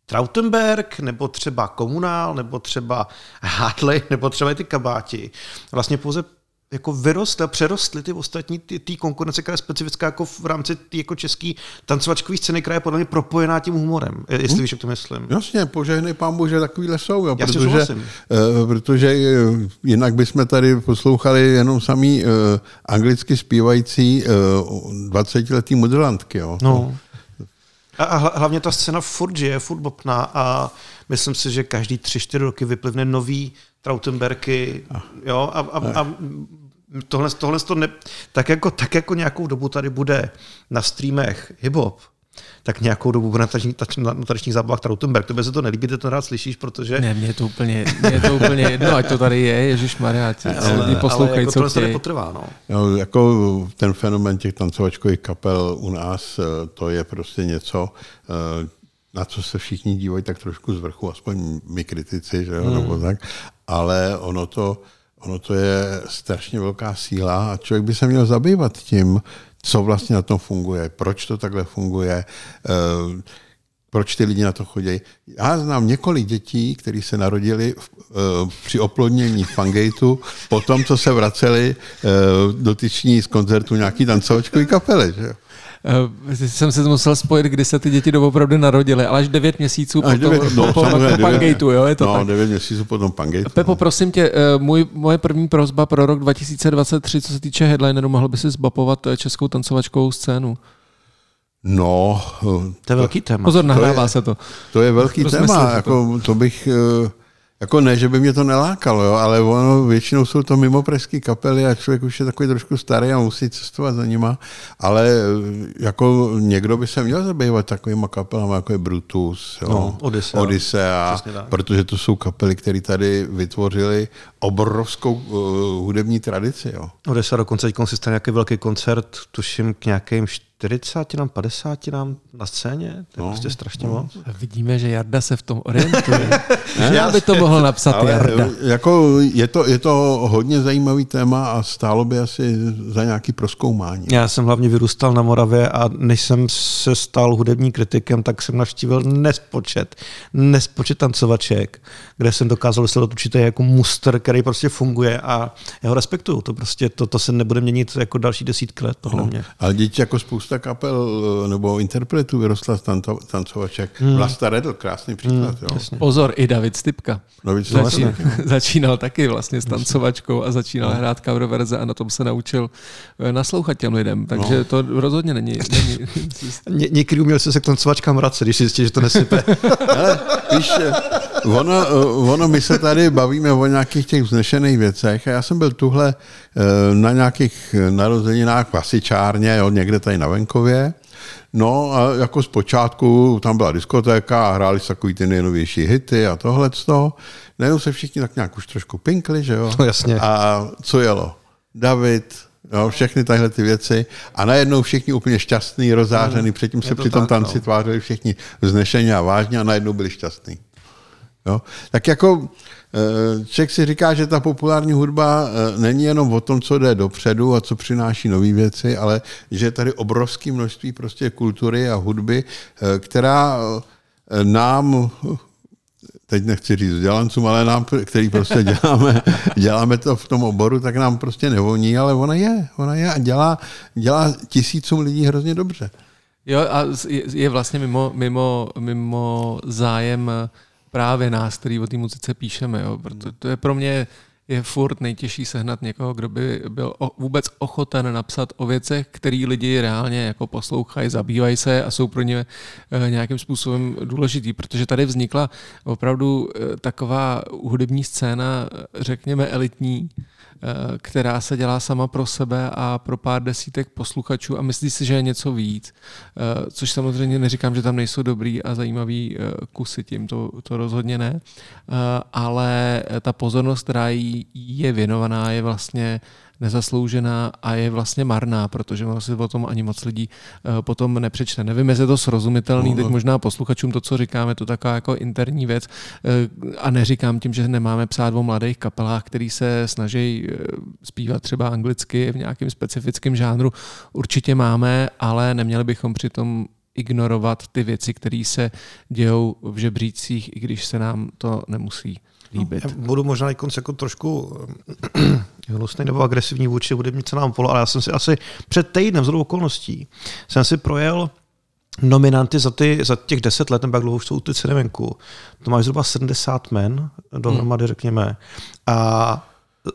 Trautenberg, nebo třeba Komunál, nebo třeba Hartley, nebo třeba ty kabáti, vlastně pouze jako vyrostly, přerostly ty ostatní, ty, ty konkurence, která je specifická jako v rámci ty jako český tancovačkový scény, která je podle mě propojená tím humorem, jestli hmm. víš, jak to myslím. Jasně, požehnej pán Bože, takovýhle jsou, jo, protože, uh, protože uh, jinak bychom tady poslouchali jenom samý uh, anglicky zpívající uh, 20-letý modelantky. Jo. No. A, a hlavně ta scéna furt žije, furt bopná a myslím si, že každý tři, čtyři roky vyplivne nový Trautenberky, jo, a, a, a tohle, tohle to ne, tak, jako, tak jako nějakou dobu tady bude na streamech hip-hop, tak nějakou dobu bude na, na tradičních zábavách Trautenberg. To by se to nelíbí, ty to rád slyšíš, protože... Ne, mně je to úplně, mě je to úplně jedno, ať to tady je, Ježíš Maria, lidi poslouchají, ale jako co to nepotrvá, no. no. jako ten fenomen těch tancovačkových kapel u nás, eh, to je prostě něco, eh, na co se všichni dívají tak trošku z vrchu, aspoň my kritici, že jo, hmm. nebo tak, ale ono to, ono to je strašně velká síla a člověk by se měl zabývat tím, co vlastně na tom funguje, proč to takhle funguje, eh, proč ty lidi na to chodí. Já znám několik dětí, které se narodili v, eh, při oplodnění v Fangateu, po tom, co se vraceli eh, dotyční z koncertu nějaký tancovačkový kapely. Že? Uh, jsem se musel spojit, kdy se ty děti doopravdy narodily, ale až 9 měsíců až potom, 9, no, po, po, po Pangateu, jo, je to no, tak. 9 měsíců potom Pangateu. Pepo, no. prosím tě, uh, můj, moje první prozba pro rok 2023, co se týče headlineru, mohl by si zbapovat eh, českou tancovačkovou scénu? No, to je velký téma. Pozor, nahrává to je, se to. To je velký téma, jako, to bych... Jako ne, že by mě to nelákalo, jo, ale ono většinou jsou to mimo pražské kapely a člověk už je takový trošku starý a musí cestovat za nima, ale eh, jako někdo by se měl zabývat takovýma kapelama, jako je Brutus, jo, no, Odyssea, Odyssea protože to jsou kapely, které tady vytvořily obrovskou uh, hudební tradici. Jo. Odyssea dokonce teď si nějaký velký koncert, tuším k nějakým 40 nám, 50 nám na scéně, to je No, prostě strašně moc. Vidíme, že Jarda se v tom orientuje. Já by to mohl napsat Ale Jarda. jako je, to, je to hodně zajímavý téma a stálo by asi za nějaký proskoumání. Já jsem hlavně vyrůstal na Moravě a než jsem se stal hudební kritikem, tak jsem navštívil nespočet, nespočet tancovaček, kde jsem dokázal dostat určitý jako muster, který prostě funguje a já ho respektuju. To prostě, to, to se nebude měnit jako další desítky let, podle mě. Ale děti jako spousta kapel eh, nebo interpretů vyrostla z tanto, tancovaček. Hmm. Vlasta Redl, krásný příklad. Hmm, jo. Pozor, i David Stipka. No, víc, Začín, začínal taky vlastně s tancovačkou a začínal hrát cover verze a na tom se naučil eh, naslouchat těm lidem. Takže No. to rozhodně není. není Ně, někdy uměl se se k tancovačkám vracet, když si zjistil, že to nesype. Ale víš, eh, ono, ono, my se tady bavíme o nějakých těch vznešených věcech a já jsem byl tuhle na nějakých narozeninách v Asičárně, jo, někde tady na venkově. No a jako zpočátku tam byla diskotéka a hráli se takový ty nejnovější hity a tohle. Najednou se všichni tak nějak už trošku pinkli, že jo? No, jasně. A co jelo? David, jo, všechny tahle ty věci. A najednou všichni úplně šťastný, rozářený, předtím se to při tom tanci no. tvářili všichni vznešeně a vážně a najednou byli šťastní. Jo? Tak jako eh, člověk si říká, že ta populární hudba eh, není jenom o tom, co jde dopředu a co přináší nové věci, ale že je tady obrovské množství prostě kultury a hudby, eh, která nám teď nechci říct vzdělancům, ale nám, který prostě děláme, děláme to v tom oboru, tak nám prostě nevoní, ale ona je, ona je a dělá, dělá tisícům lidí hrozně dobře. Jo, a je vlastně mimo, mimo, mimo zájem právě nás, který o té muzice píšeme. Jo. Proto to je pro mě je furt nejtěžší sehnat někoho, kdo by byl o, vůbec ochoten napsat o věcech, který lidi reálně jako poslouchají, zabývají se a jsou pro ně eh, nějakým způsobem důležitý, protože tady vznikla opravdu eh, taková hudební scéna, eh, řekněme elitní, která se dělá sama pro sebe a pro pár desítek posluchačů a myslí si, že je něco víc. Eh, Což samozřejmě neříkám, že tam nejsou dobrý a zajímavý eh, kusy tím, to, to rozhodně ne. Eh, Ale ta pozornost, která jí je věnovaná, je vlastně nezasloužená a je vlastně marná, protože ono si o tom ani moc lidí eh, potom nepřečte. Nevím, jestli je to srozumitelný, teď možná posluchačům to, co říkáme, to taková jako interní věc eh, a neříkám tím, že nemáme psát o mladých kapelách, který se snaží eh, zpívat třeba anglicky v nějakém specifickém žánru. Určitě máme, ale neměli bychom přitom ignorovat ty věci, které se dějou v žebřících, i když se nám to nemusí líbit. Já budu možná jako, jako trošku hnusný nebo agresivní vůči hudební cenám polo, ale já jsem si asi před týdnem, z okolností, jsem si projel nominanty za, ty, za těch deset let, nebo jak dlouho už jsou ty ceny venku. To máš zhruba 70 men dohromady, řekněme. A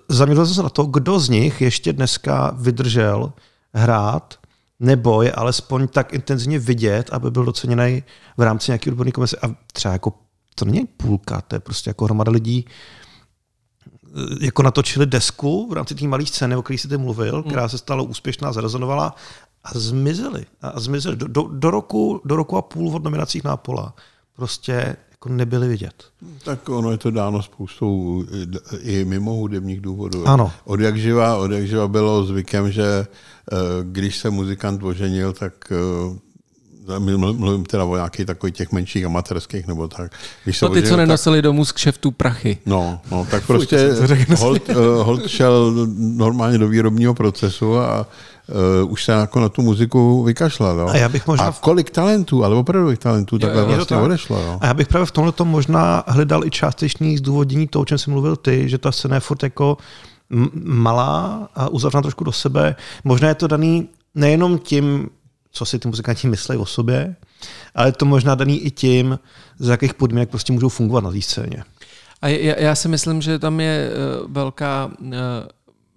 zaměřil jsem se na to, kdo z nich ještě dneska vydržel hrát nebo je alespoň tak intenzivně vidět, aby byl doceněný v rámci nějaké odborné komise. A třeba jako to není půlka, to je prostě jako hromada lidí, eh, jako natočili desku v rámci té malé scény, o které jsi ty mluvil, která se stala úspěšná, zarezonovala a zmizeli. A zmizeli. Do, do, do, roku, do roku a půl od nominacích Nápola prostě jako nebyli vidět. Tak ono je to dáno spoustou i- i mimo hudebních důvodů. Ano. Od jak živa, od jak živa bylo zvykem, že eh, když se muzikant oženil, tak eh, mluvím teda o nějakých takových těch menších amatérských nebo tak. Když se No ty, co oženil, tak, nenosili domů z kšeftu prachy. No, no tak prostě to řekl. hold, uh, hold šel normálně do výrobního procesu a uh, už se jako na tu muziku vykašlal. Jo? A já bych možná- a kolik talentů, ale opravdových talentů takhle jo, vlastně tak. odešlo. Jo? A já bych právě v tomhle možná hledal i částečný zdůvodnění toho, o čem jsi mluvil ty, že ta scéna je furt jako malá a uzavřená trošku do sebe. Možná je to daný nejenom tím, co si ty muzikanti myslí o sobě, ale je to možná daný i tím, z jakých podmínek prostě můžou fungovat na té scéně. A já, já si myslím, že tam je eh, velká, eh,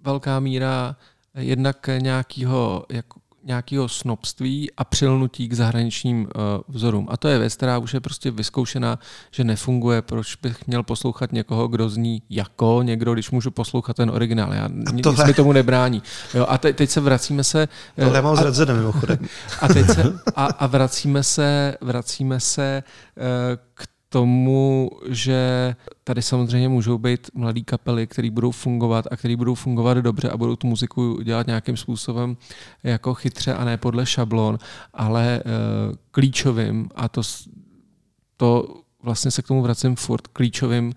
velká míra jednak nějakého jako nějakého snobství a přilnutí k zahraničním uh, vzorům. A to je věc, která už je prostě vyzkoušená, že nefunguje. Proč bych měl poslouchat někoho, kdo zní jako někdo, když můžu poslouchat ten originál. Já, nic tohle- mi tomu nebrání. Jo, a te, teď se vracíme se... eh, Tohle já mám a- s mimochodem. a teď se, a, a vracíme se, vracíme se eh, k tomu, že tady samozřejmě můžou být mladé kapely, které budou fungovat a které budou fungovat dobře a budou tu muziku dělat nějakým způsobem jako chytře a ne podle šablon, ale uh, klíčovým a to, to vlastně se k tomu vracím furt, klíčovým uh,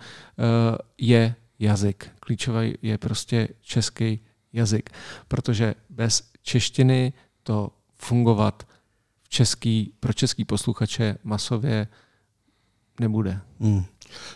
je jazyk. Klíčový je prostě český jazyk, protože bez češtiny to fungovat v český, pro český posluchače masově nebude. Hmm.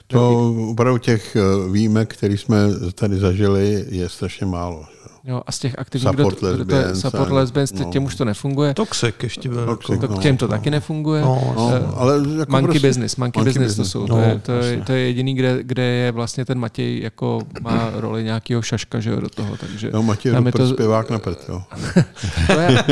To opravdu těch eh, výjimek, které jsme tady zažili, je strašně málo. Jo, a z těch aktivních, support kdo, kdo to je support lesbians, no. těm už to nefunguje. Toxic ještě byl. Toxic, to, no, těm to no. taky nefunguje. No, no, uh, ale jako monkey prostě, business, monkey, monkey business, business to jsou. No, to, je, to, je, to je jediný, kde, kde je vlastně ten Matěj jako má roli nějakého šaška že jo, do toho. Takže no, Matěj je to zpěvák na prd, jo. to, je,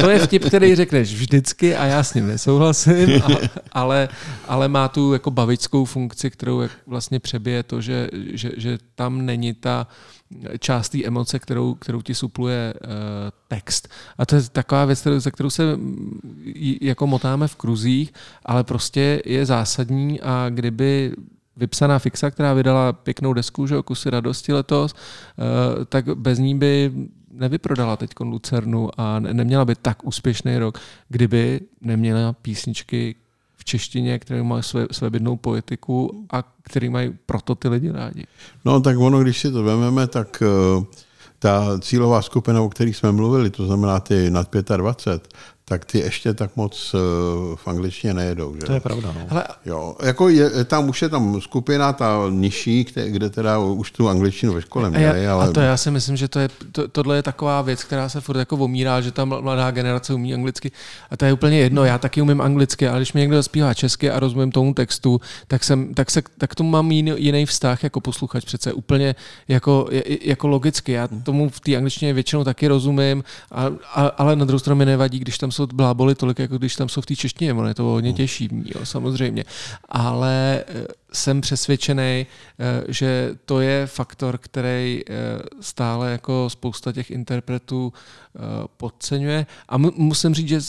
to je vtip, který řekneš vždycky a já s ním nesouhlasím, a, ale, ale má tu jako bavickou funkci, kterou vlastně přebije to, že, že, že tam není ta část té emoce, kterou, kterou ti supluje uh, text. A to je taková věc, kterou, za kterou se jako motáme v kruzích, ale prostě je zásadní a kdyby vypsaná fixa, která vydala pěknou desku, že kusy radosti letos, uh, tak bez ní by nevyprodala teď Lucernu a neměla by tak úspěšný rok, kdyby neměla písničky, češtině, které mají své, své bydnou poetiku a který mají proto ty lidi rádi. No tak ono, když si to vezmeme, tak uh, ta cílová skupina, o které jsme mluvili, to znamená ty nad 25, tak ty ještě tak moc uh, v angličtině nejedou. Že? To je pravda. No. Ale... Jo, jako je, tam už je tam skupina, ta nižší, kde, kde teda už tu angličtinu ve škole měli. A, ale... a to já si myslím, že to je, to, tohle je taková věc, která se furt jako omírá, že ta mladá generace umí anglicky. A to je úplně jedno, já taky umím anglicky, ale když mi někdo zpívá česky a rozumím tomu textu, tak, jsem, tak, se, tak tomu mám jiný, jiný vztah jako posluchač přece úplně jako, jako logicky. Já tomu v té angličtině většinou taky rozumím, a, a, ale na druhou stranu mi nevadí, když tam jsou bláboli tolik, jako když tam jsou v té češtině, ono je to hodně hmm. těžší, jo, samozřejmě. Ale eh, jsem přesvědčený, eh, že to je faktor, který eh, stále jako spousta těch interpretů podceňuje. A musím říct, že,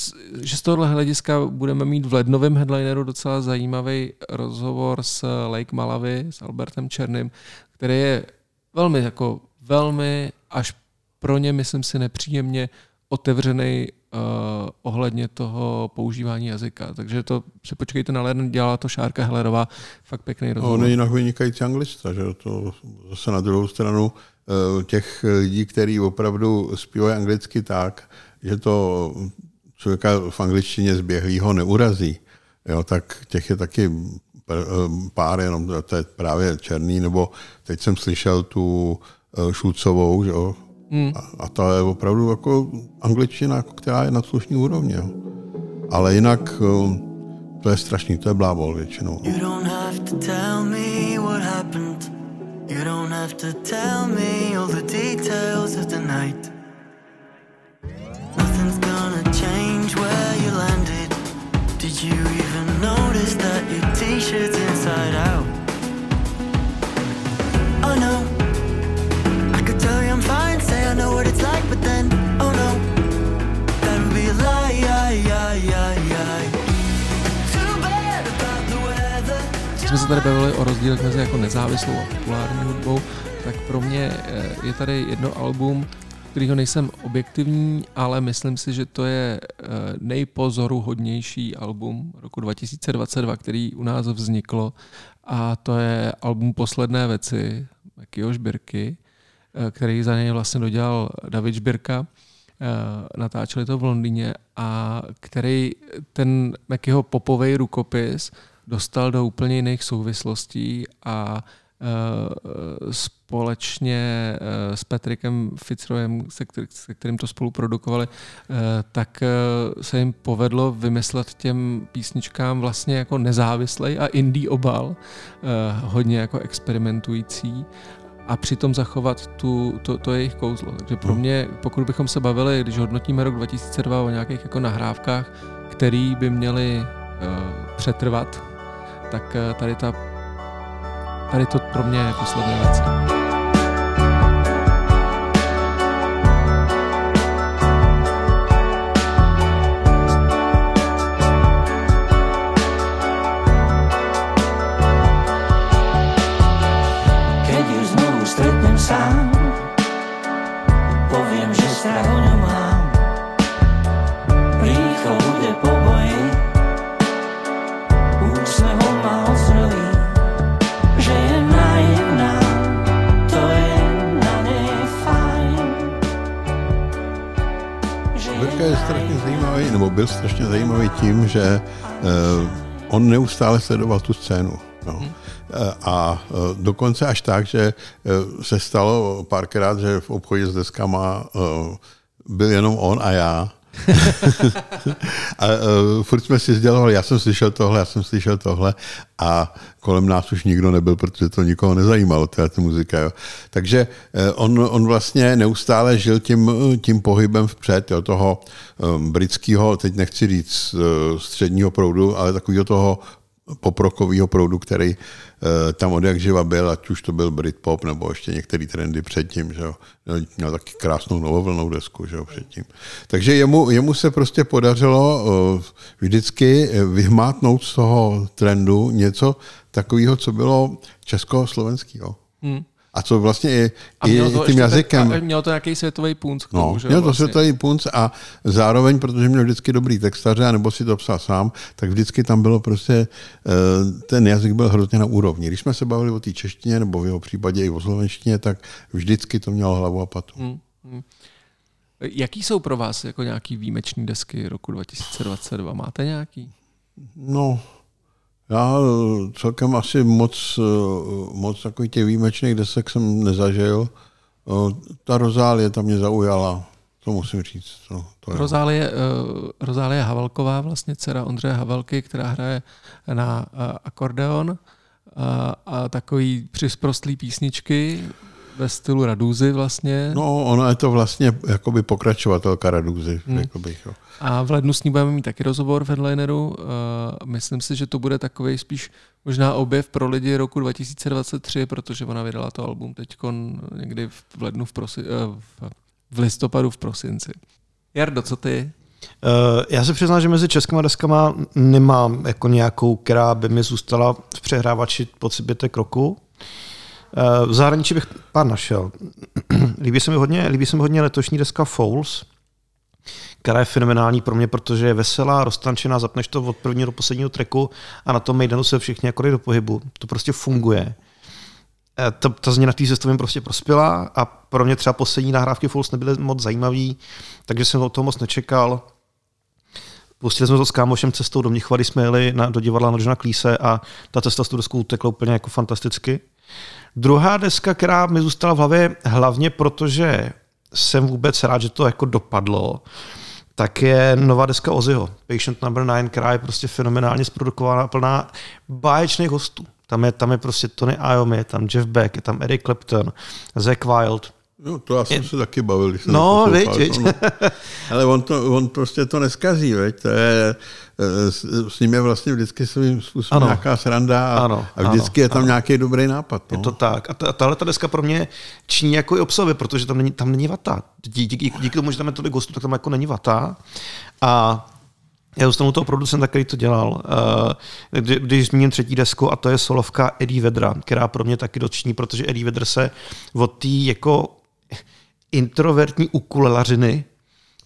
že z tohohle hlediska budeme mít v lednovém headlineru docela zajímavý rozhovor s Lake Malavy, s Albertem Černým, který je velmi jako velmi až pro ně, myslím si, nepříjemně otevřený uh, ohledně toho používání jazyka. Takže to si počkejte na leden, dělala to Šárka Helerová, fakt pěkný rozhovor. On je jinak vynikající anglista, že to zase na druhou stranu uh, těch lidí, kteří opravdu zpívají anglicky tak, že to člověka v angličtině zběhlýho neurazí, jo, tak těch je taky eh, pár, jenom to je právě Černý, nebo teď jsem slyšel tu Šulcovou, že jo, Hmm. A, a to je opravdu jako angličtina, jako která je na slušný úrovni. Jo. Ale jinak um, to je strašný, to je blábol většinou. You don't have to tell me what happened. You don't have to tell me all the details of the night. Nothing's gonna change where you landed. Did you even notice that your t-shirt's inside out? Oh no. Know what it's like, but then, oh no, that would be a lie. Když jsme se tady bavili o rozdílech mezi jako nezávislou a populární hudbou, tak pro mě eh, je tady jedno album, kterýho nejsem objektivní, ale myslím si, že to je eh, nejpozoruhodnější album roku 2022, který u nás vzniklo a to je album Posledné věci Mekyho Žbirky. Eh, který za něj vlastně dodělal David Žbirka. Eh, natáčeli to v Londýně a který ten Mekyho popovej rukopis dostal do úplně jiných souvislostí a eh, společně s Patrickem Fitzroyem, se, kterým to spolu produkovali, tak se jim povedlo vymyslet těm písničkám vlastně jako nezávislej a indie obal, hodně jako experimentující a přitom zachovat tu, to, to jejich kouzlo. Takže pro hmm. mě, pokud bychom se bavili, když hodnotíme rok 2002 o nějakých jako nahrávkách, který by měly uh, přetrvat, tak uh, tady, ta, tady to pro mě je poslední věc. Byl strašně zajímavý tím, že uh, on neustále sledoval tu scénu. No. Hmm. A dokonce až tak, že se stalo párkrát, že v obchodě s deskama byl jenom on a já a uh, furt jsme si sdělovali, já jsem slyšel tohle, já jsem slyšel tohle a kolem nás už nikdo nebyl, protože to nikoho nezajímalo, ta muzika. Jo. Takže uh, on, on vlastně neustále žil tím, tím pohybem vpřed, jo, toho um, britského, teď nechci říct uh, středního proudu, ale takového toho poprokového proudu, který tam od jak živa byl, ať už to byl Britpop nebo ještě některé trendy předtím, že jo. Měl taky krásnou novovlnou desku, že jo, předtím. Takže jemu, jemu se prostě podařilo uh, vždycky vyhmátnout z toho trendu něco takového, co bylo československého. Hmm. A co vlastně i, a i to tím jazykem. Tak, mělo to nějaký světový punc k tomu, no, že? Mělo to vlastně. světový punc a zároveň, protože měl vždycky dobrý textaře, nebo si to psal sám, tak vždycky tam bylo prostě, eh, ten jazyk byl hrozně na úrovni. Když jsme se bavili o té češtině, nebo v jeho případě i o slovenštině, tak vždycky to mělo hlavu a patu. Hmm, hmm. Jaký jsou pro vás jako nějaký výjimečný desky roku 2022? Máte nějaký? No, já eh, celkem asi moc, eh, moc takových těch výjimečných desek jsem nezažil. Eh, ta Rozálie tam mě zaujala, to musím říct. To, to je. Rozálie, Rozálie Havelková, vlastně dcera Ondřeje Havelky, která hraje na akordeon a, a takový přisprostlý písničky ve stylu Radúzy vlastně. No, ona je to vlastně jakoby pokračovatelka Radúzy. Hmm. Jakoby, jo. A v lednu s ní budeme mít taky rozhovor v Headlineru. Uh, myslím si, že to bude takový spíš možná objev pro lidi roku 2023, protože ona vydala to album teď někdy v lednu, v, prosi, uh, v listopadu, v prosinci. Jardo, co ty? Uh, já se přiznám, že mezi českými deskama nemám jako nějakou, která by mi zůstala v přehrávači po zbytek roku. V zahraničí bych pár našel. líbí se mi hodně, líbí se mi hodně letošní deska Fouls, která je fenomenální pro mě, protože je veselá, roztančená, zapneš to od prvního do posledního treku a na tom Maidenu se všichni jako do pohybu. To prostě funguje. E, ta, ta změna té sestavy prostě prospěla a pro mě třeba poslední nahrávky Fouls nebyly moc zajímavý, takže jsem o toho moc nečekal. Pustili jsme to s kámošem cestou do Mnichova, jsme jeli na, do divadla na Klíse a ta cesta s tu deskou utekla úplně jako fantasticky. Druhá deska, která mi zůstala v hlavě, hlavně protože jsem vůbec rád, že to jako dopadlo, tak je nová deska Ozzyho, Patient Number 9, která je prostě fenomenálně zprodukovaná, plná báječných hostů. Tam je, tam je prostě Tony Iommi, je tam Jeff Beck, je tam Eric Clapton, Zack Wild, No, to já jsem je... se taky bavil, když jsem No, viď, viď. No. Ale on, to, on prostě to neskazí, veď? To je, eh, s, s ním je vlastně vždycky svým způsobem ano. nějaká sranda a, ano, a vždycky ano, je tam ano. nějaký dobrý nápad. No. Je to tak. A ta, tahle ta deska pro mě činí jako i obsahuje, protože tam není, tam není vata. Díky, díky, díky tomu, že tam je tolik hostů, tak tam jako není vata. A já dostanu toho producenta, který to dělal. Eh, kdy, když zmíním třetí desku, a to je solovka Eddie Vedra, která pro mě taky doční, protože Eddie Vedr se od té jako introvertní ukulelařiny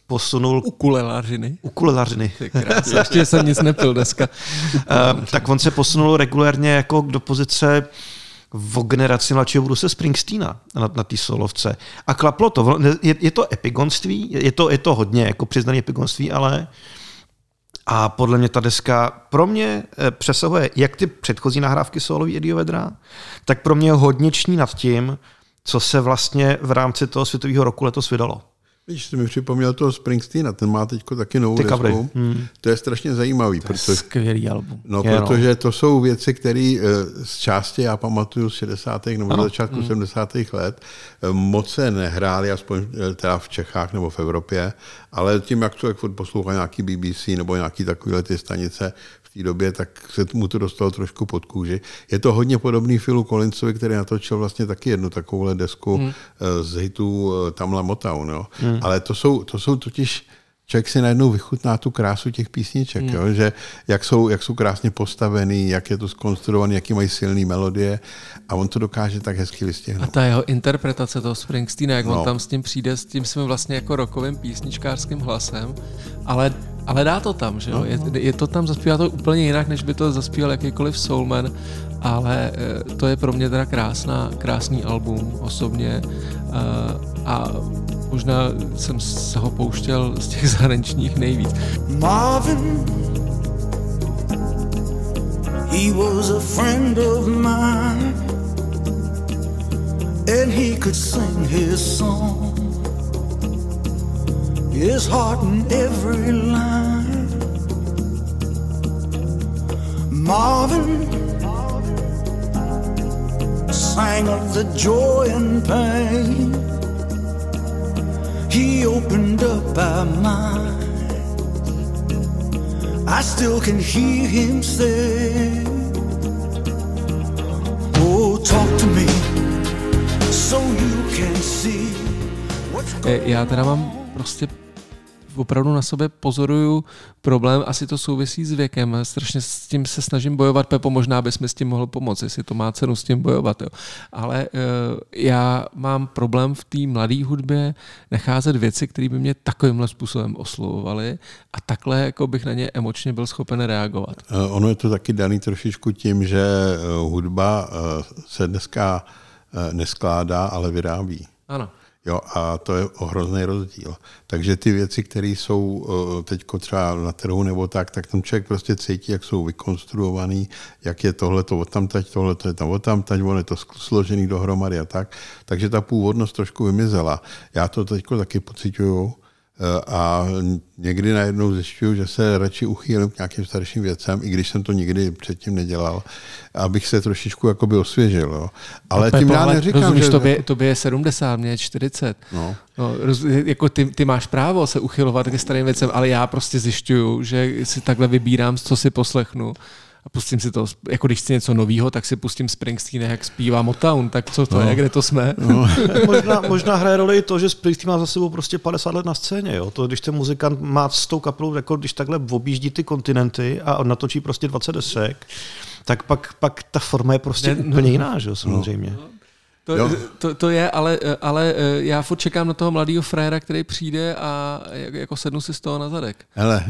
posunul... Ukulelařiny? Ukulelařiny. Ještě jsem nic nepil dneska. uh, tak on se posunul regulérně jako do pozice v generaci mladšího Bruce Springsteena na, na té solovce. A klaplo to. Je, je to epigonství, je to, je to hodně jako přiznaný epigonství, ale a podle mě ta deska pro mě eh, přesahuje jak ty předchozí nahrávky solový Eddie Vedra, tak pro mě hodně ční nad tím, co se vlastně v rámci toho světového roku letos vydalo. Víš, jsi mi připomněl toho Springsteena, ten má teď taky novou Ty desku. Hmm. To je strašně zajímavý. To protože, je skvělý album. No, je, protože no. to jsou věci, které eh, z části já pamatuju z 60. nebo ano. začátku hmm. 70. let, eh, moc se nehráli, aspoň eh, teda v Čechách nebo v Evropě, ale tím, jak člověk poslouchá nějaký BBC nebo nějaký takovýhle ty stanice, v té době, tak se mu to dostalo trošku pod kůži. Je to hodně podobný Philu Collinsovi, který natočil vlastně taky jednu takovouhle desku hmm. z hitů Tamla Motown. Jo. Hmm. Ale to jsou, to jsou totiž člověk si najednou vychutná tu krásu těch písniček, hmm. jo? že jak jsou, jak jsou krásně postavený, jak je to skonstruovaný, jaký mají silné melodie a on to dokáže tak hezky vystihnout. A ta jeho interpretace toho Springsteena, jak no. on tam s tím přijde, s tím svým vlastně jako rokovým písničkářským hlasem, ale ale dá to tam, že jo? No, je, no. je to tam, zaspívá to úplně jinak, než by to zaspíval jakýkoliv soulman, ale eh, to je pro mě teda krásná, krásný album osobně eh, a Možná jsem se ho pouštěl z těch zahraničních nejvíc. Marvin, he was a friend of mine, and he could sing his song, his heart in every line. Marvin sang of the joy and pain. He opened up our mind. I still can hear him say, Oh, talk to me so you can see what's Eh, Já teda mám prostě opravdu na sobě pozoruju problém, asi to souvisí s věkem, strašně s tím se snažím bojovat, Pepo, možná bys mi s tím mohl pomoct, jestli to má cenu s tím bojovat, jo. ale uh, já mám problém v té mladé hudbě nacházet věci, které by mě takovýmhle způsobem oslovovaly a takhle jako bych na ně emočně byl schopen reagovat. Eh, Ono je to taky daný trošičku tím, že eh, hudba se dneska neskládá, ale vyrábí. Ano. Jo, a to je ohrozný rozdíl. Takže ty věci, které jsou teď třeba na trhu nebo tak, tak tam člověk prostě cítí, jak jsou vykonstruovaný, jak je tohle to odtamtať, tohle to je tam odtamtať, on je to složený dohromady a tak. Takže ta původnost trošku vymizela. Já to teď taky pocituju a někdy najednou zjišťuju, že se radši uchýlím k nějakým starším věcem, i když jsem to nikdy předtím nedělal, abych se trošičku jakoby osvěžil. Jo. Ale No, tím já neříkám, rozumíš, že... tobě, tobě je 70, mě je 40. No. No, roz, jako ty, ty máš právo se uchylovat ke starým věcem, ale já prostě zjišťuju, že si takhle vybírám, co si poslechnu. A pustím si to, jako když chci něco nového, tak si pustím Springsteen, jak zpívá Motown, tak co to no. je, kde to jsme? No. možná, možná hraje roli i to, že Springsteen má za sebou prostě 50 let na scéně. Jo? To, když ten muzikant má s tou kapelou, jako když takhle objíždí ty kontinenty a natočí prostě 20 desek, tak pak, pak ta forma je prostě ne, úplně no, jiná, že jo, samozřejmě. No. To, to, to je, ale, ale já furt čekám na toho mladého fréra, který přijde a jako sednu si z toho na zadek. Hele,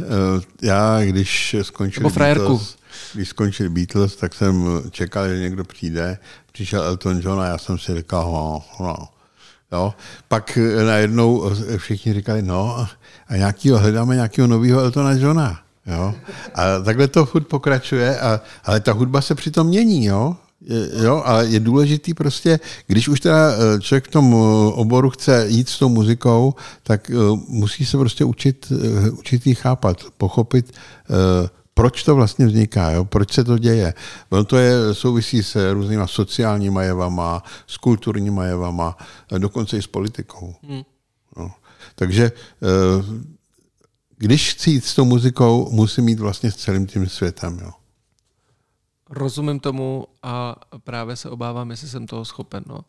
já když skončil Beatles, když skončil Beatles, tak jsem čekal, že někdo přijde. Přišel Elton John a já jsem si říkal, no, no. Jo. Pak najednou všichni říkali, no a nějakýho, hledáme nějakého nového Eltona Johna. Jo. A takhle to furt pokračuje, a, ale ta hudba se přitom mění, jo. Je, jo, ale je důležitý prostě, když už teda člověk v tom oboru chce jít s tou muzikou, tak musí se prostě učit, učit jí chápat, pochopit, proč to vlastně vzniká, jo? proč se to děje. Ono to je, souvisí s různýma sociálníma jevama, s kulturníma jevama, dokonce i s politikou. Hmm. No. Takže když chci jít s tou muzikou, musím jít vlastně s celým tím světem. Jo? Rozumím tomu a právě se obávám, jestli jsem toho schopen. No.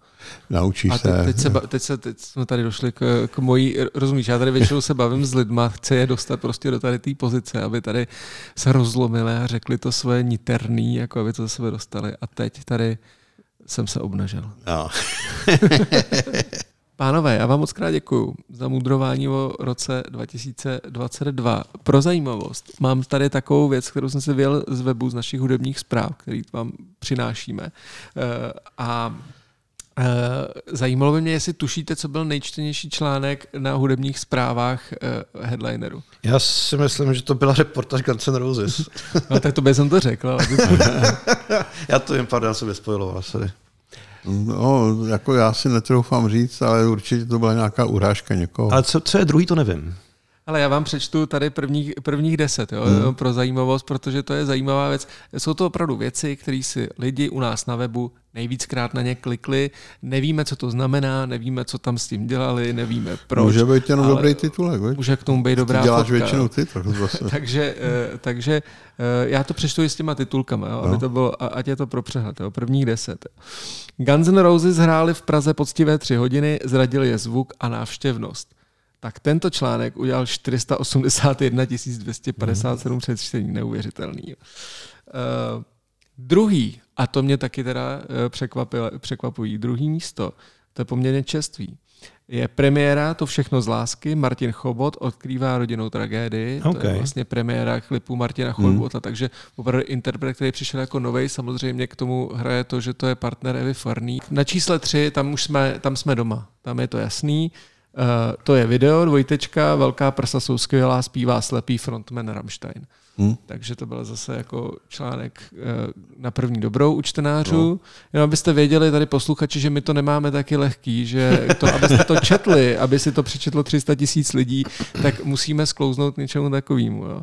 Naučíš a se. Teď, se, teď, se, teď jsme tady došli k, k mojí, rozumíš, já tady většinou se bavím s lidma, chci je dostat prostě do tady té pozice, aby tady se rozlomili a řekli to svoje niterný, jako aby to za sebe dostali. A teď tady jsem se obnažil. No. Pánové, já vám moc krát děkuju za mudrování o roce 2022. Pro zajímavost, mám tady takovou věc, kterou jsem si vyjel z webu z našich hudebních zpráv, který vám přinášíme. A zajímalo by mě, jestli tušíte, co byl nejčtenější článek na hudebních zprávách headlineru. Já si myslím, že to byla reportáž Guns N' Roses. no tak to by jsem to řekl. Ale já to jen pardon, jsem vyspojiloval. Sorry. No, jako já si netroufám říct, ale určitě to byla nějaká urážka někoho. Ale co, co je druhý, to nevím. Ale já vám přečtu tady prvních, prvních deset, jo, hmm. pro zajímavost, protože to je zajímavá věc. Jsou to opravdu věci, které si lidi u nás na webu nejvíckrát na ně klikli. Nevíme, co to znamená, nevíme, co tam s tím dělali, nevíme proč. Může být jenom dobrý titulek. Veď? Může k tomu být dobrá Ty děláš fotka. většinou ty, tak zase. takže, takže já to přečtu i s těma titulkama, jo, no. aby to bylo, ať je to pro přehled. Jo, prvních deset. Guns N' Roses hráli v Praze poctivé tři hodiny, zradili je zvuk a návštěvnost tak tento článek udělal 481 257 mm. přečtení, neuvěřitelný. Uh, druhý, a to mě taky teda překvapilo, překvapují, druhý místo, to je poměrně čeství, je premiéra To všechno z lásky, Martin Chobot odkrývá rodinnou tragédii, okay. to je vlastně premiéra klipu Martina Chobota, mm. takže opravdu interpret, který přišel jako novej, samozřejmě k tomu hraje to, že to je partner Evy Farný. Na čísle tři, tam už jsme, tam jsme doma, tam je to jasný, to je video, dvojtečka, velká prsa jsou skvělá, zpívá slepý frontman Rammstein. Hmm. Takže to byl zase jako článek uh, na první dobrou u čtenářů. No. Jenom abyste věděli tady posluchači, že my to nemáme taky lehký, že to, abyste to četli, aby si to přečetlo 300 tisíc lidí, tak musíme sklouznout něčemu takovému. Jo.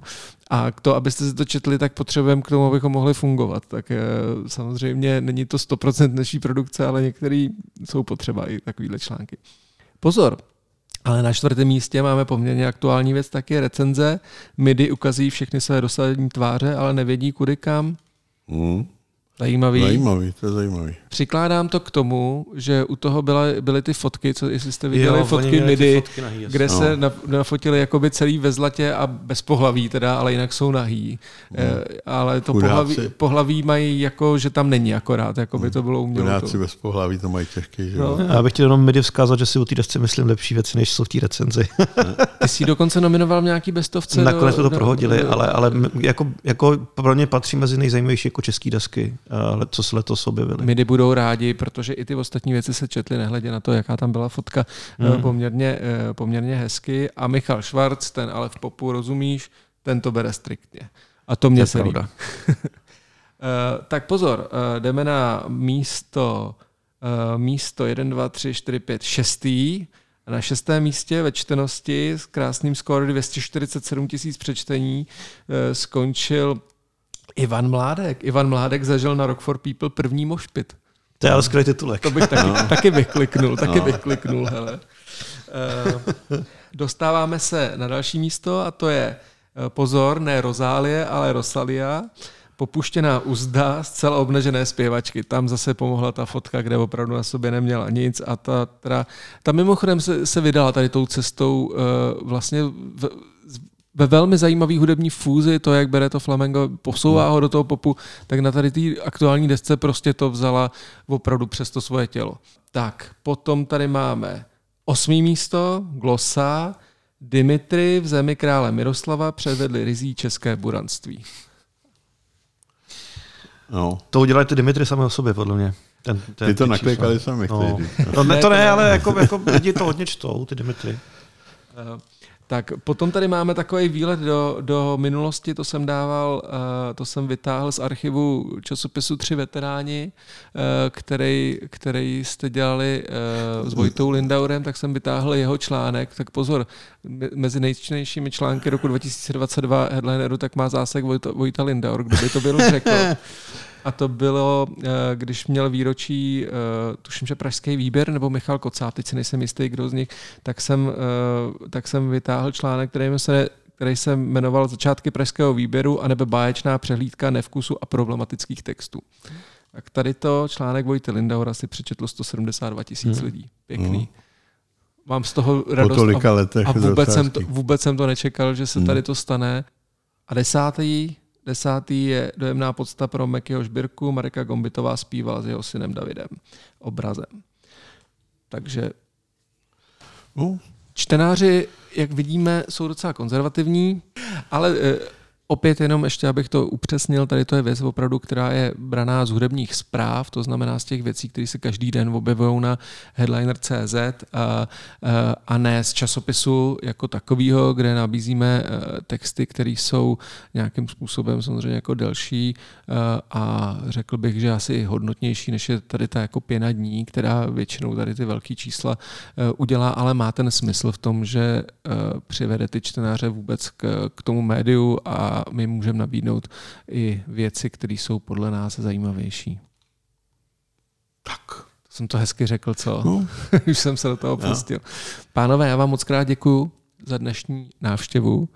A to, abyste si to četli, tak potřebujeme k tomu, abychom mohli fungovat. Tak uh, samozřejmě není to 100% naší produkce, ale některý jsou potřeba i takovýhle články. Pozor, ale na čtvrtém místě máme poměrně aktuální věc, taky recenze. MIDI ukazují všechny své dosavadní tváře, ale nevědí kudy kam. Hmm. Zajímavý. Zajímavý, to je zajímavý. Přikládám to k tomu, že u toho byla, byly ty fotky, co jestli jste viděli Jo, fotky MIDI, fotky nahý, kde No. se na- nafotili jakoby celý ve zlatě a bez pohlaví teda, ale jinak jsou nahý. Eh, ale to Hmm. Chudáci. pohlaví, pohlaví mají jako, že tam není akorát, jako by to bylo umělo. To. Chudáci bez pohlaví to mají těžký, že No. jo? Já bych chtěl jenom midi vzkázat, že si o té desce myslím lepší věci, než jsou v té recenzi. Ty jsi dokonce nominoval v nějaký bestovce. Nakonec jsme to do- prohodili, do- ale, ale m- jako, jako pro mě patří mezi nejzajímavější jako české desky, co se letos objevily. Midi budou rádi, protože i ty ostatní věci se četly, nehledě na to, jaká tam byla fotka, hmm. poměrně, eh, poměrně hezky. A Michal Švarc, ten ale v popu, rozumíš, ten to bere striktně. A to mě je se líbí. Eh, tak pozor, eh, jdeme na místo, eh, místo 1, 2, 3, 4, 5, 6. Na šestém místě ve čtenosti s krásným skóre 247 tisíc přečtení eh, skončil Ivan Mládek. Ivan Mládek zažil na Rock for People první mošpit. To je ale skvělý titulek. To bych taky, no. taky bych kliknul, taky no. bych kliknul, hele. Uh, dostáváme se na další místo a to je, eh, pozor, ne Rozálie, ale Rosalia. Popuštěná uzda, zcela obnažené zpěvačky. Tam zase pomohla ta fotka, kde opravdu na sobě neměla nic a ta, teda, ta mimochodem se, se vydala tady tou cestou uh, vlastně v, ve velmi zajímavý hudební fúzi, to, jak bere to flamengo, posouvá ho do toho popu, tak na tady té aktuální desce prostě to vzala opravdu přes to svoje tělo. Tak, potom tady máme osmý místo, Glosa, Dimitri v zemi krále Miroslava předvedli rizí české buranství. No. To udělali ty Dimitry samé o sobě, podle mě. Ten, ten, Ty to ty naklikali čísla. sami, No. No, ne, to to ne, ale jako, jako lidi to hodně čtou, ty Dimitry. Eh, Tak potom tady máme takový výlet do, do minulosti, to jsem dával, eh, to jsem vytáhl z archivu časopisu Tři veteráni, eh, který, který jste dělali eh, s Vojtou Lindaurem, tak jsem vytáhl jeho článek, tak pozor, me- mezi nejčtenějšími články roku 2022 headlineru tak má zásek Vojta, Vojta Lindaur, kdo by to byl řekl. A to bylo, eh, když měl výročí, eh, tuším, že Pražský výběr, nebo Michal Kocáb, teď si nejsem jistý, kdo z nich, tak jsem, eh, tak jsem vytáhl článek, který se který se jmenoval Začátky pražského výběru a nebe báječná přehlídka nevkusu a problematických textů. Tak tady to článek Vojty Lindaura si přečetlo 172 tisíc lidí. Pěkný. Mám z toho radost. tolika a, letech a to vůbec, jsem to, vůbec jsem to nečekal, že se tady to stane. A desátý, desátý je dojemná podsta pro Mekyho Žbirku. Marika Gombitová zpívala s jeho synem Davidem obrazem. Takže No, čtenáři, jak vidíme, jsou docela konzervativní, ale eh, opět jenom ještě, abych to upřesnil, tady to je věc opravdu, která je braná z hudebních zpráv, to znamená z těch věcí, které se každý den objevují na headliner.cz a, a, ne z časopisu jako takového, kde nabízíme eh, texty, které jsou nějakým způsobem samozřejmě jako delší eh, a řekl bych, že asi hodnotnější, než je tady ta jako pěna dní, která většinou tady ty velké čísla eh, udělá, ale má ten smysl v tom, že přivede ty čtenáře vůbec k, k tomu médiu a my můžeme nabídnout i věci, které jsou podle nás zajímavější. tak. Jsem to hezky řekl, co? No. Už jsem se do toho pustil. Pánové, já vám moc krát děkuju za dnešní návštěvu.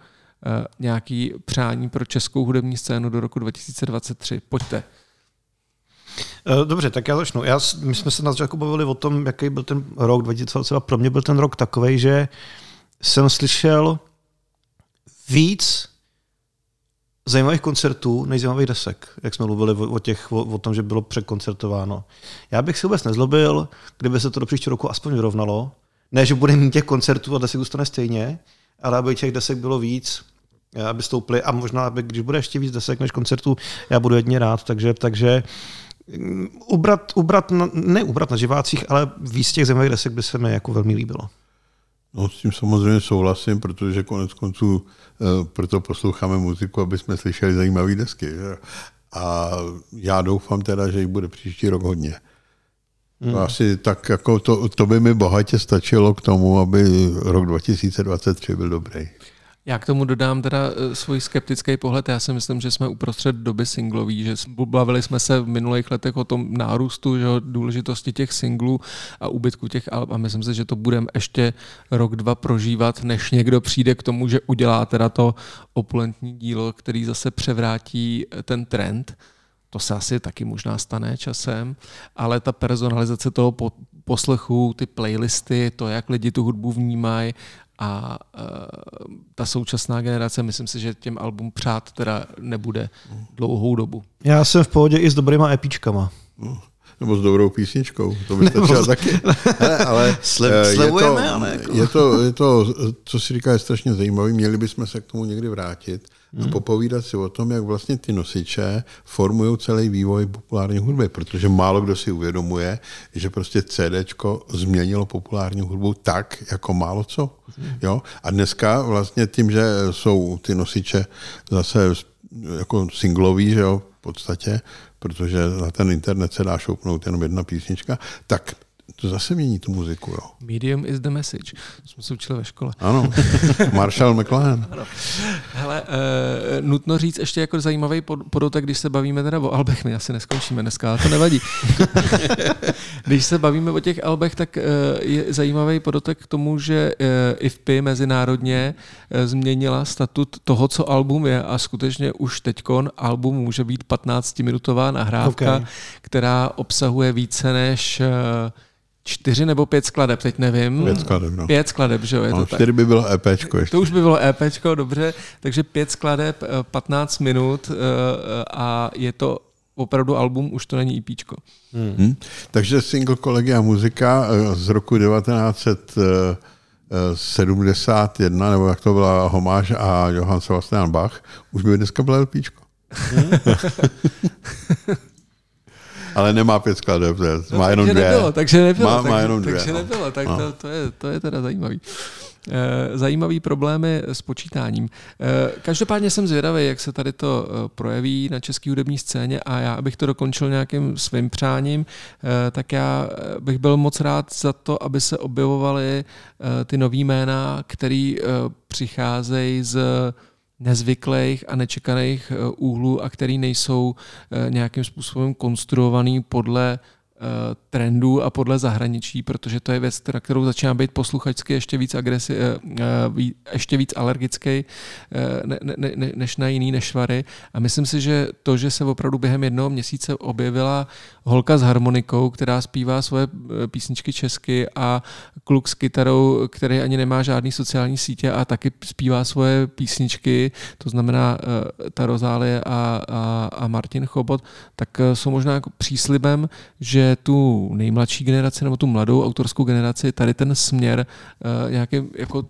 Eh, nějaký přání pro českou hudební scénu do roku 2023. Pojďte. Eh, Dobře, tak já začnu. Já, my jsme se na začátku bavili o tom, jaký byl ten rok 2022. Pro mě byl ten rok takový, že jsem slyšel víc zajímavých koncertů než zajímavých desek, jak jsme mluvili o, o, těch, o, o tom, že bylo překoncertováno. Já bych si vůbec nezlobil, kdyby se to do příštího roku aspoň vyrovnalo. Ne, že bude mít těch koncertů a desek zůstane stejně, ale aby těch desek bylo víc, eh, aby stouply a možná, aby, když bude ještě víc desek než koncertů, já budu jedně rád, takže, takže mm, ubrat, ubrat na, ne ubrat na živácích, ale víc těch zajímavých desek by se mi jako velmi líbilo. No s tím samozřejmě souhlasím, protože konec konců e, proto posloucháme muziku, aby jsme slyšeli zajímavé desky. Že? A já doufám teda, že jich bude příští rok hodně. Hmm. Asi tak jako to, to by mi bohatě stačilo k tomu, aby rok 2023 byl dobrý. Já k tomu dodám teda eh, svůj skeptický pohled. Já si myslím, že jsme uprostřed doby singlový, že bavili jsme se v minulých letech o tom nárůstu, že důležitosti těch singlů a úbytku těch alb a myslím si, že to budeme ještě rok, dva prožívat, než někdo přijde k tomu, že udělá teda to opulentní dílo, který zase převrátí eh, ten trend. To se asi taky možná stane časem, ale ta personalizace toho poslechu, ty playlisty, to, jak lidi tu hudbu vnímají a uh, ta současná generace, myslím si, že těm album přát teda nebude dlouhou dobu. Já jsem v pohodě i s dobrýma epičkama. No, nebo s dobrou písničkou, to by stačilo taky. Hele, ale Slev, eh, je, to, ale jako. je, to, je to, co si říká, je strašně zajímavé. Měli bychom se k tomu někdy vrátit a hmm. popovídat si o tom, jak vlastně ty nosiče formují celý vývoj populární hudby, protože málo kdo si uvědomuje, že prostě CD změnilo populární hudbu tak, jako málo co. Hmm. Jo? A dneska vlastně tím, že jsou ty nosiče zase jako singlový, že jo, v podstatě, protože na ten internet se dá šoupnout jenom jedna písnička, tak to zase mění tu muziku, jo. Medium is the message. To jsme se učili ve škole. Ano, Marshall McLuhan. ano. Hele, uh, nutno říct ještě jako zajímavý podotek, když se bavíme teda o albech, my asi neskončíme dneska, to nevadí. když se bavíme o těch albech, tak uh, je zajímavý podotek k tomu, že uh, IFPI mezinárodně uh, změnila statut toho, co album je a skutečně už teďkon album může být 15-minutová nahrávka, okay. která obsahuje více než uh, čtyři nebo pět skladeb, teď nevím. Pět skladeb, no. Pět skladeb, že jo? Je no, to čtyři tak. by bylo EPčko ještě. To už by bylo EPčko, dobře. Takže pět skladeb, 15 eh, minut eh, a je to opravdu album, už to není EPčko. Hmm. Hmm. Takže single Kolegia muzika eh, z roku 1971, nebo jak to byla Homáš a Johann Sebastian Bach, už by dneska byla LPčko. Hmm. Ale nemá pět skladeb, no, má jenom dvě. Nebylo, takže nebylo, má, takže, má jenom dvě, takže no. nebylo, tak no. to, to, je, to je teda zajímavý. Eh, zajímavý problémy s počítáním. Eh, každopádně jsem zvědavý, jak se tady to eh, projeví na české hudební scéně a já, abych to dokončil nějakým svým přáním, tak já bych byl moc rád za to, aby se objevovaly ty nový jména, který přicházejí z nezvyklých a nečekaných eh, úhlů a který nejsou eh, nějakým způsobem konstruovaný podle Eh, trendů a podle zahraničí, protože to je věc, na kterou začíná být posluchačsky ještě víc, agresi, ještě víc alergický ne, ne, ne, než na jiný nešvary. A myslím si, že to, že se opravdu během jednoho měsíce objevila holka s harmonikou, která zpívá svoje písničky česky a kluk s kytarou, který ani nemá žádný sociální sítě a taky zpívá svoje písničky, to znamená ta Rozálie a, a, a Martin Chobot, tak jsou možná jako příslibem, že tu nejmladší generaci nebo tu mladou autorskou generaci tady ten směr nějaký, jako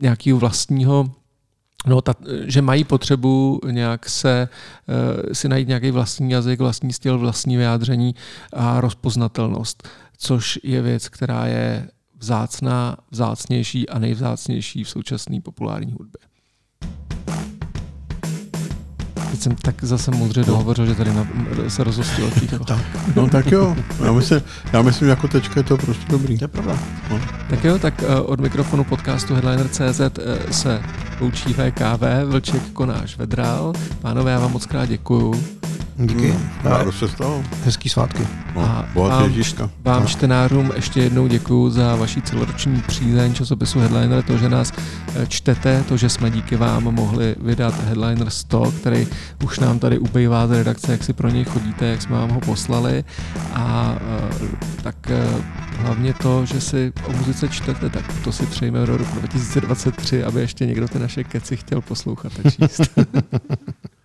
nějakého vlastního No, ta, že mají potřebu nějak se, uh, si najít nějaký vlastní jazyk, vlastní styl, vlastní vyjádření a rozpoznatelnost, což je věc, která je vzácná, vzácnější a nejvzácnější v současné populární hudbě. Teď jsem tak zase moudře dohovořil, že tady na, se rozhostilo ticho. tak. No tak jo, já myslím, já myslím, jako tečka je to prostě dobrý. To je pravda. No. Tak jo, tak uh, od mikrofonu podcastu Headliner.cz uh, se loučí VKV, Vlček Konáš Vedral. Pánové, já vám moc krát děkuju. Díky. Hmm, rádo se stalo. Hezký svátky. No, a vám, vám no. čtenářům ještě jednou děkuji za vaši celoroční přízeň časopisu Headliner, to, že nás eh, čtete, to, že jsme díky vám mohli vydat Headliner 100, který už nám tady ubejvá z redakce, jak si pro něj chodíte, jak jsme vám ho poslali a eh, tak eh, hlavně to, že si o muzice čtete, tak to si přejme do roku 2023, aby ještě někdo ty naše naše keci chtěl poslouchat a číst.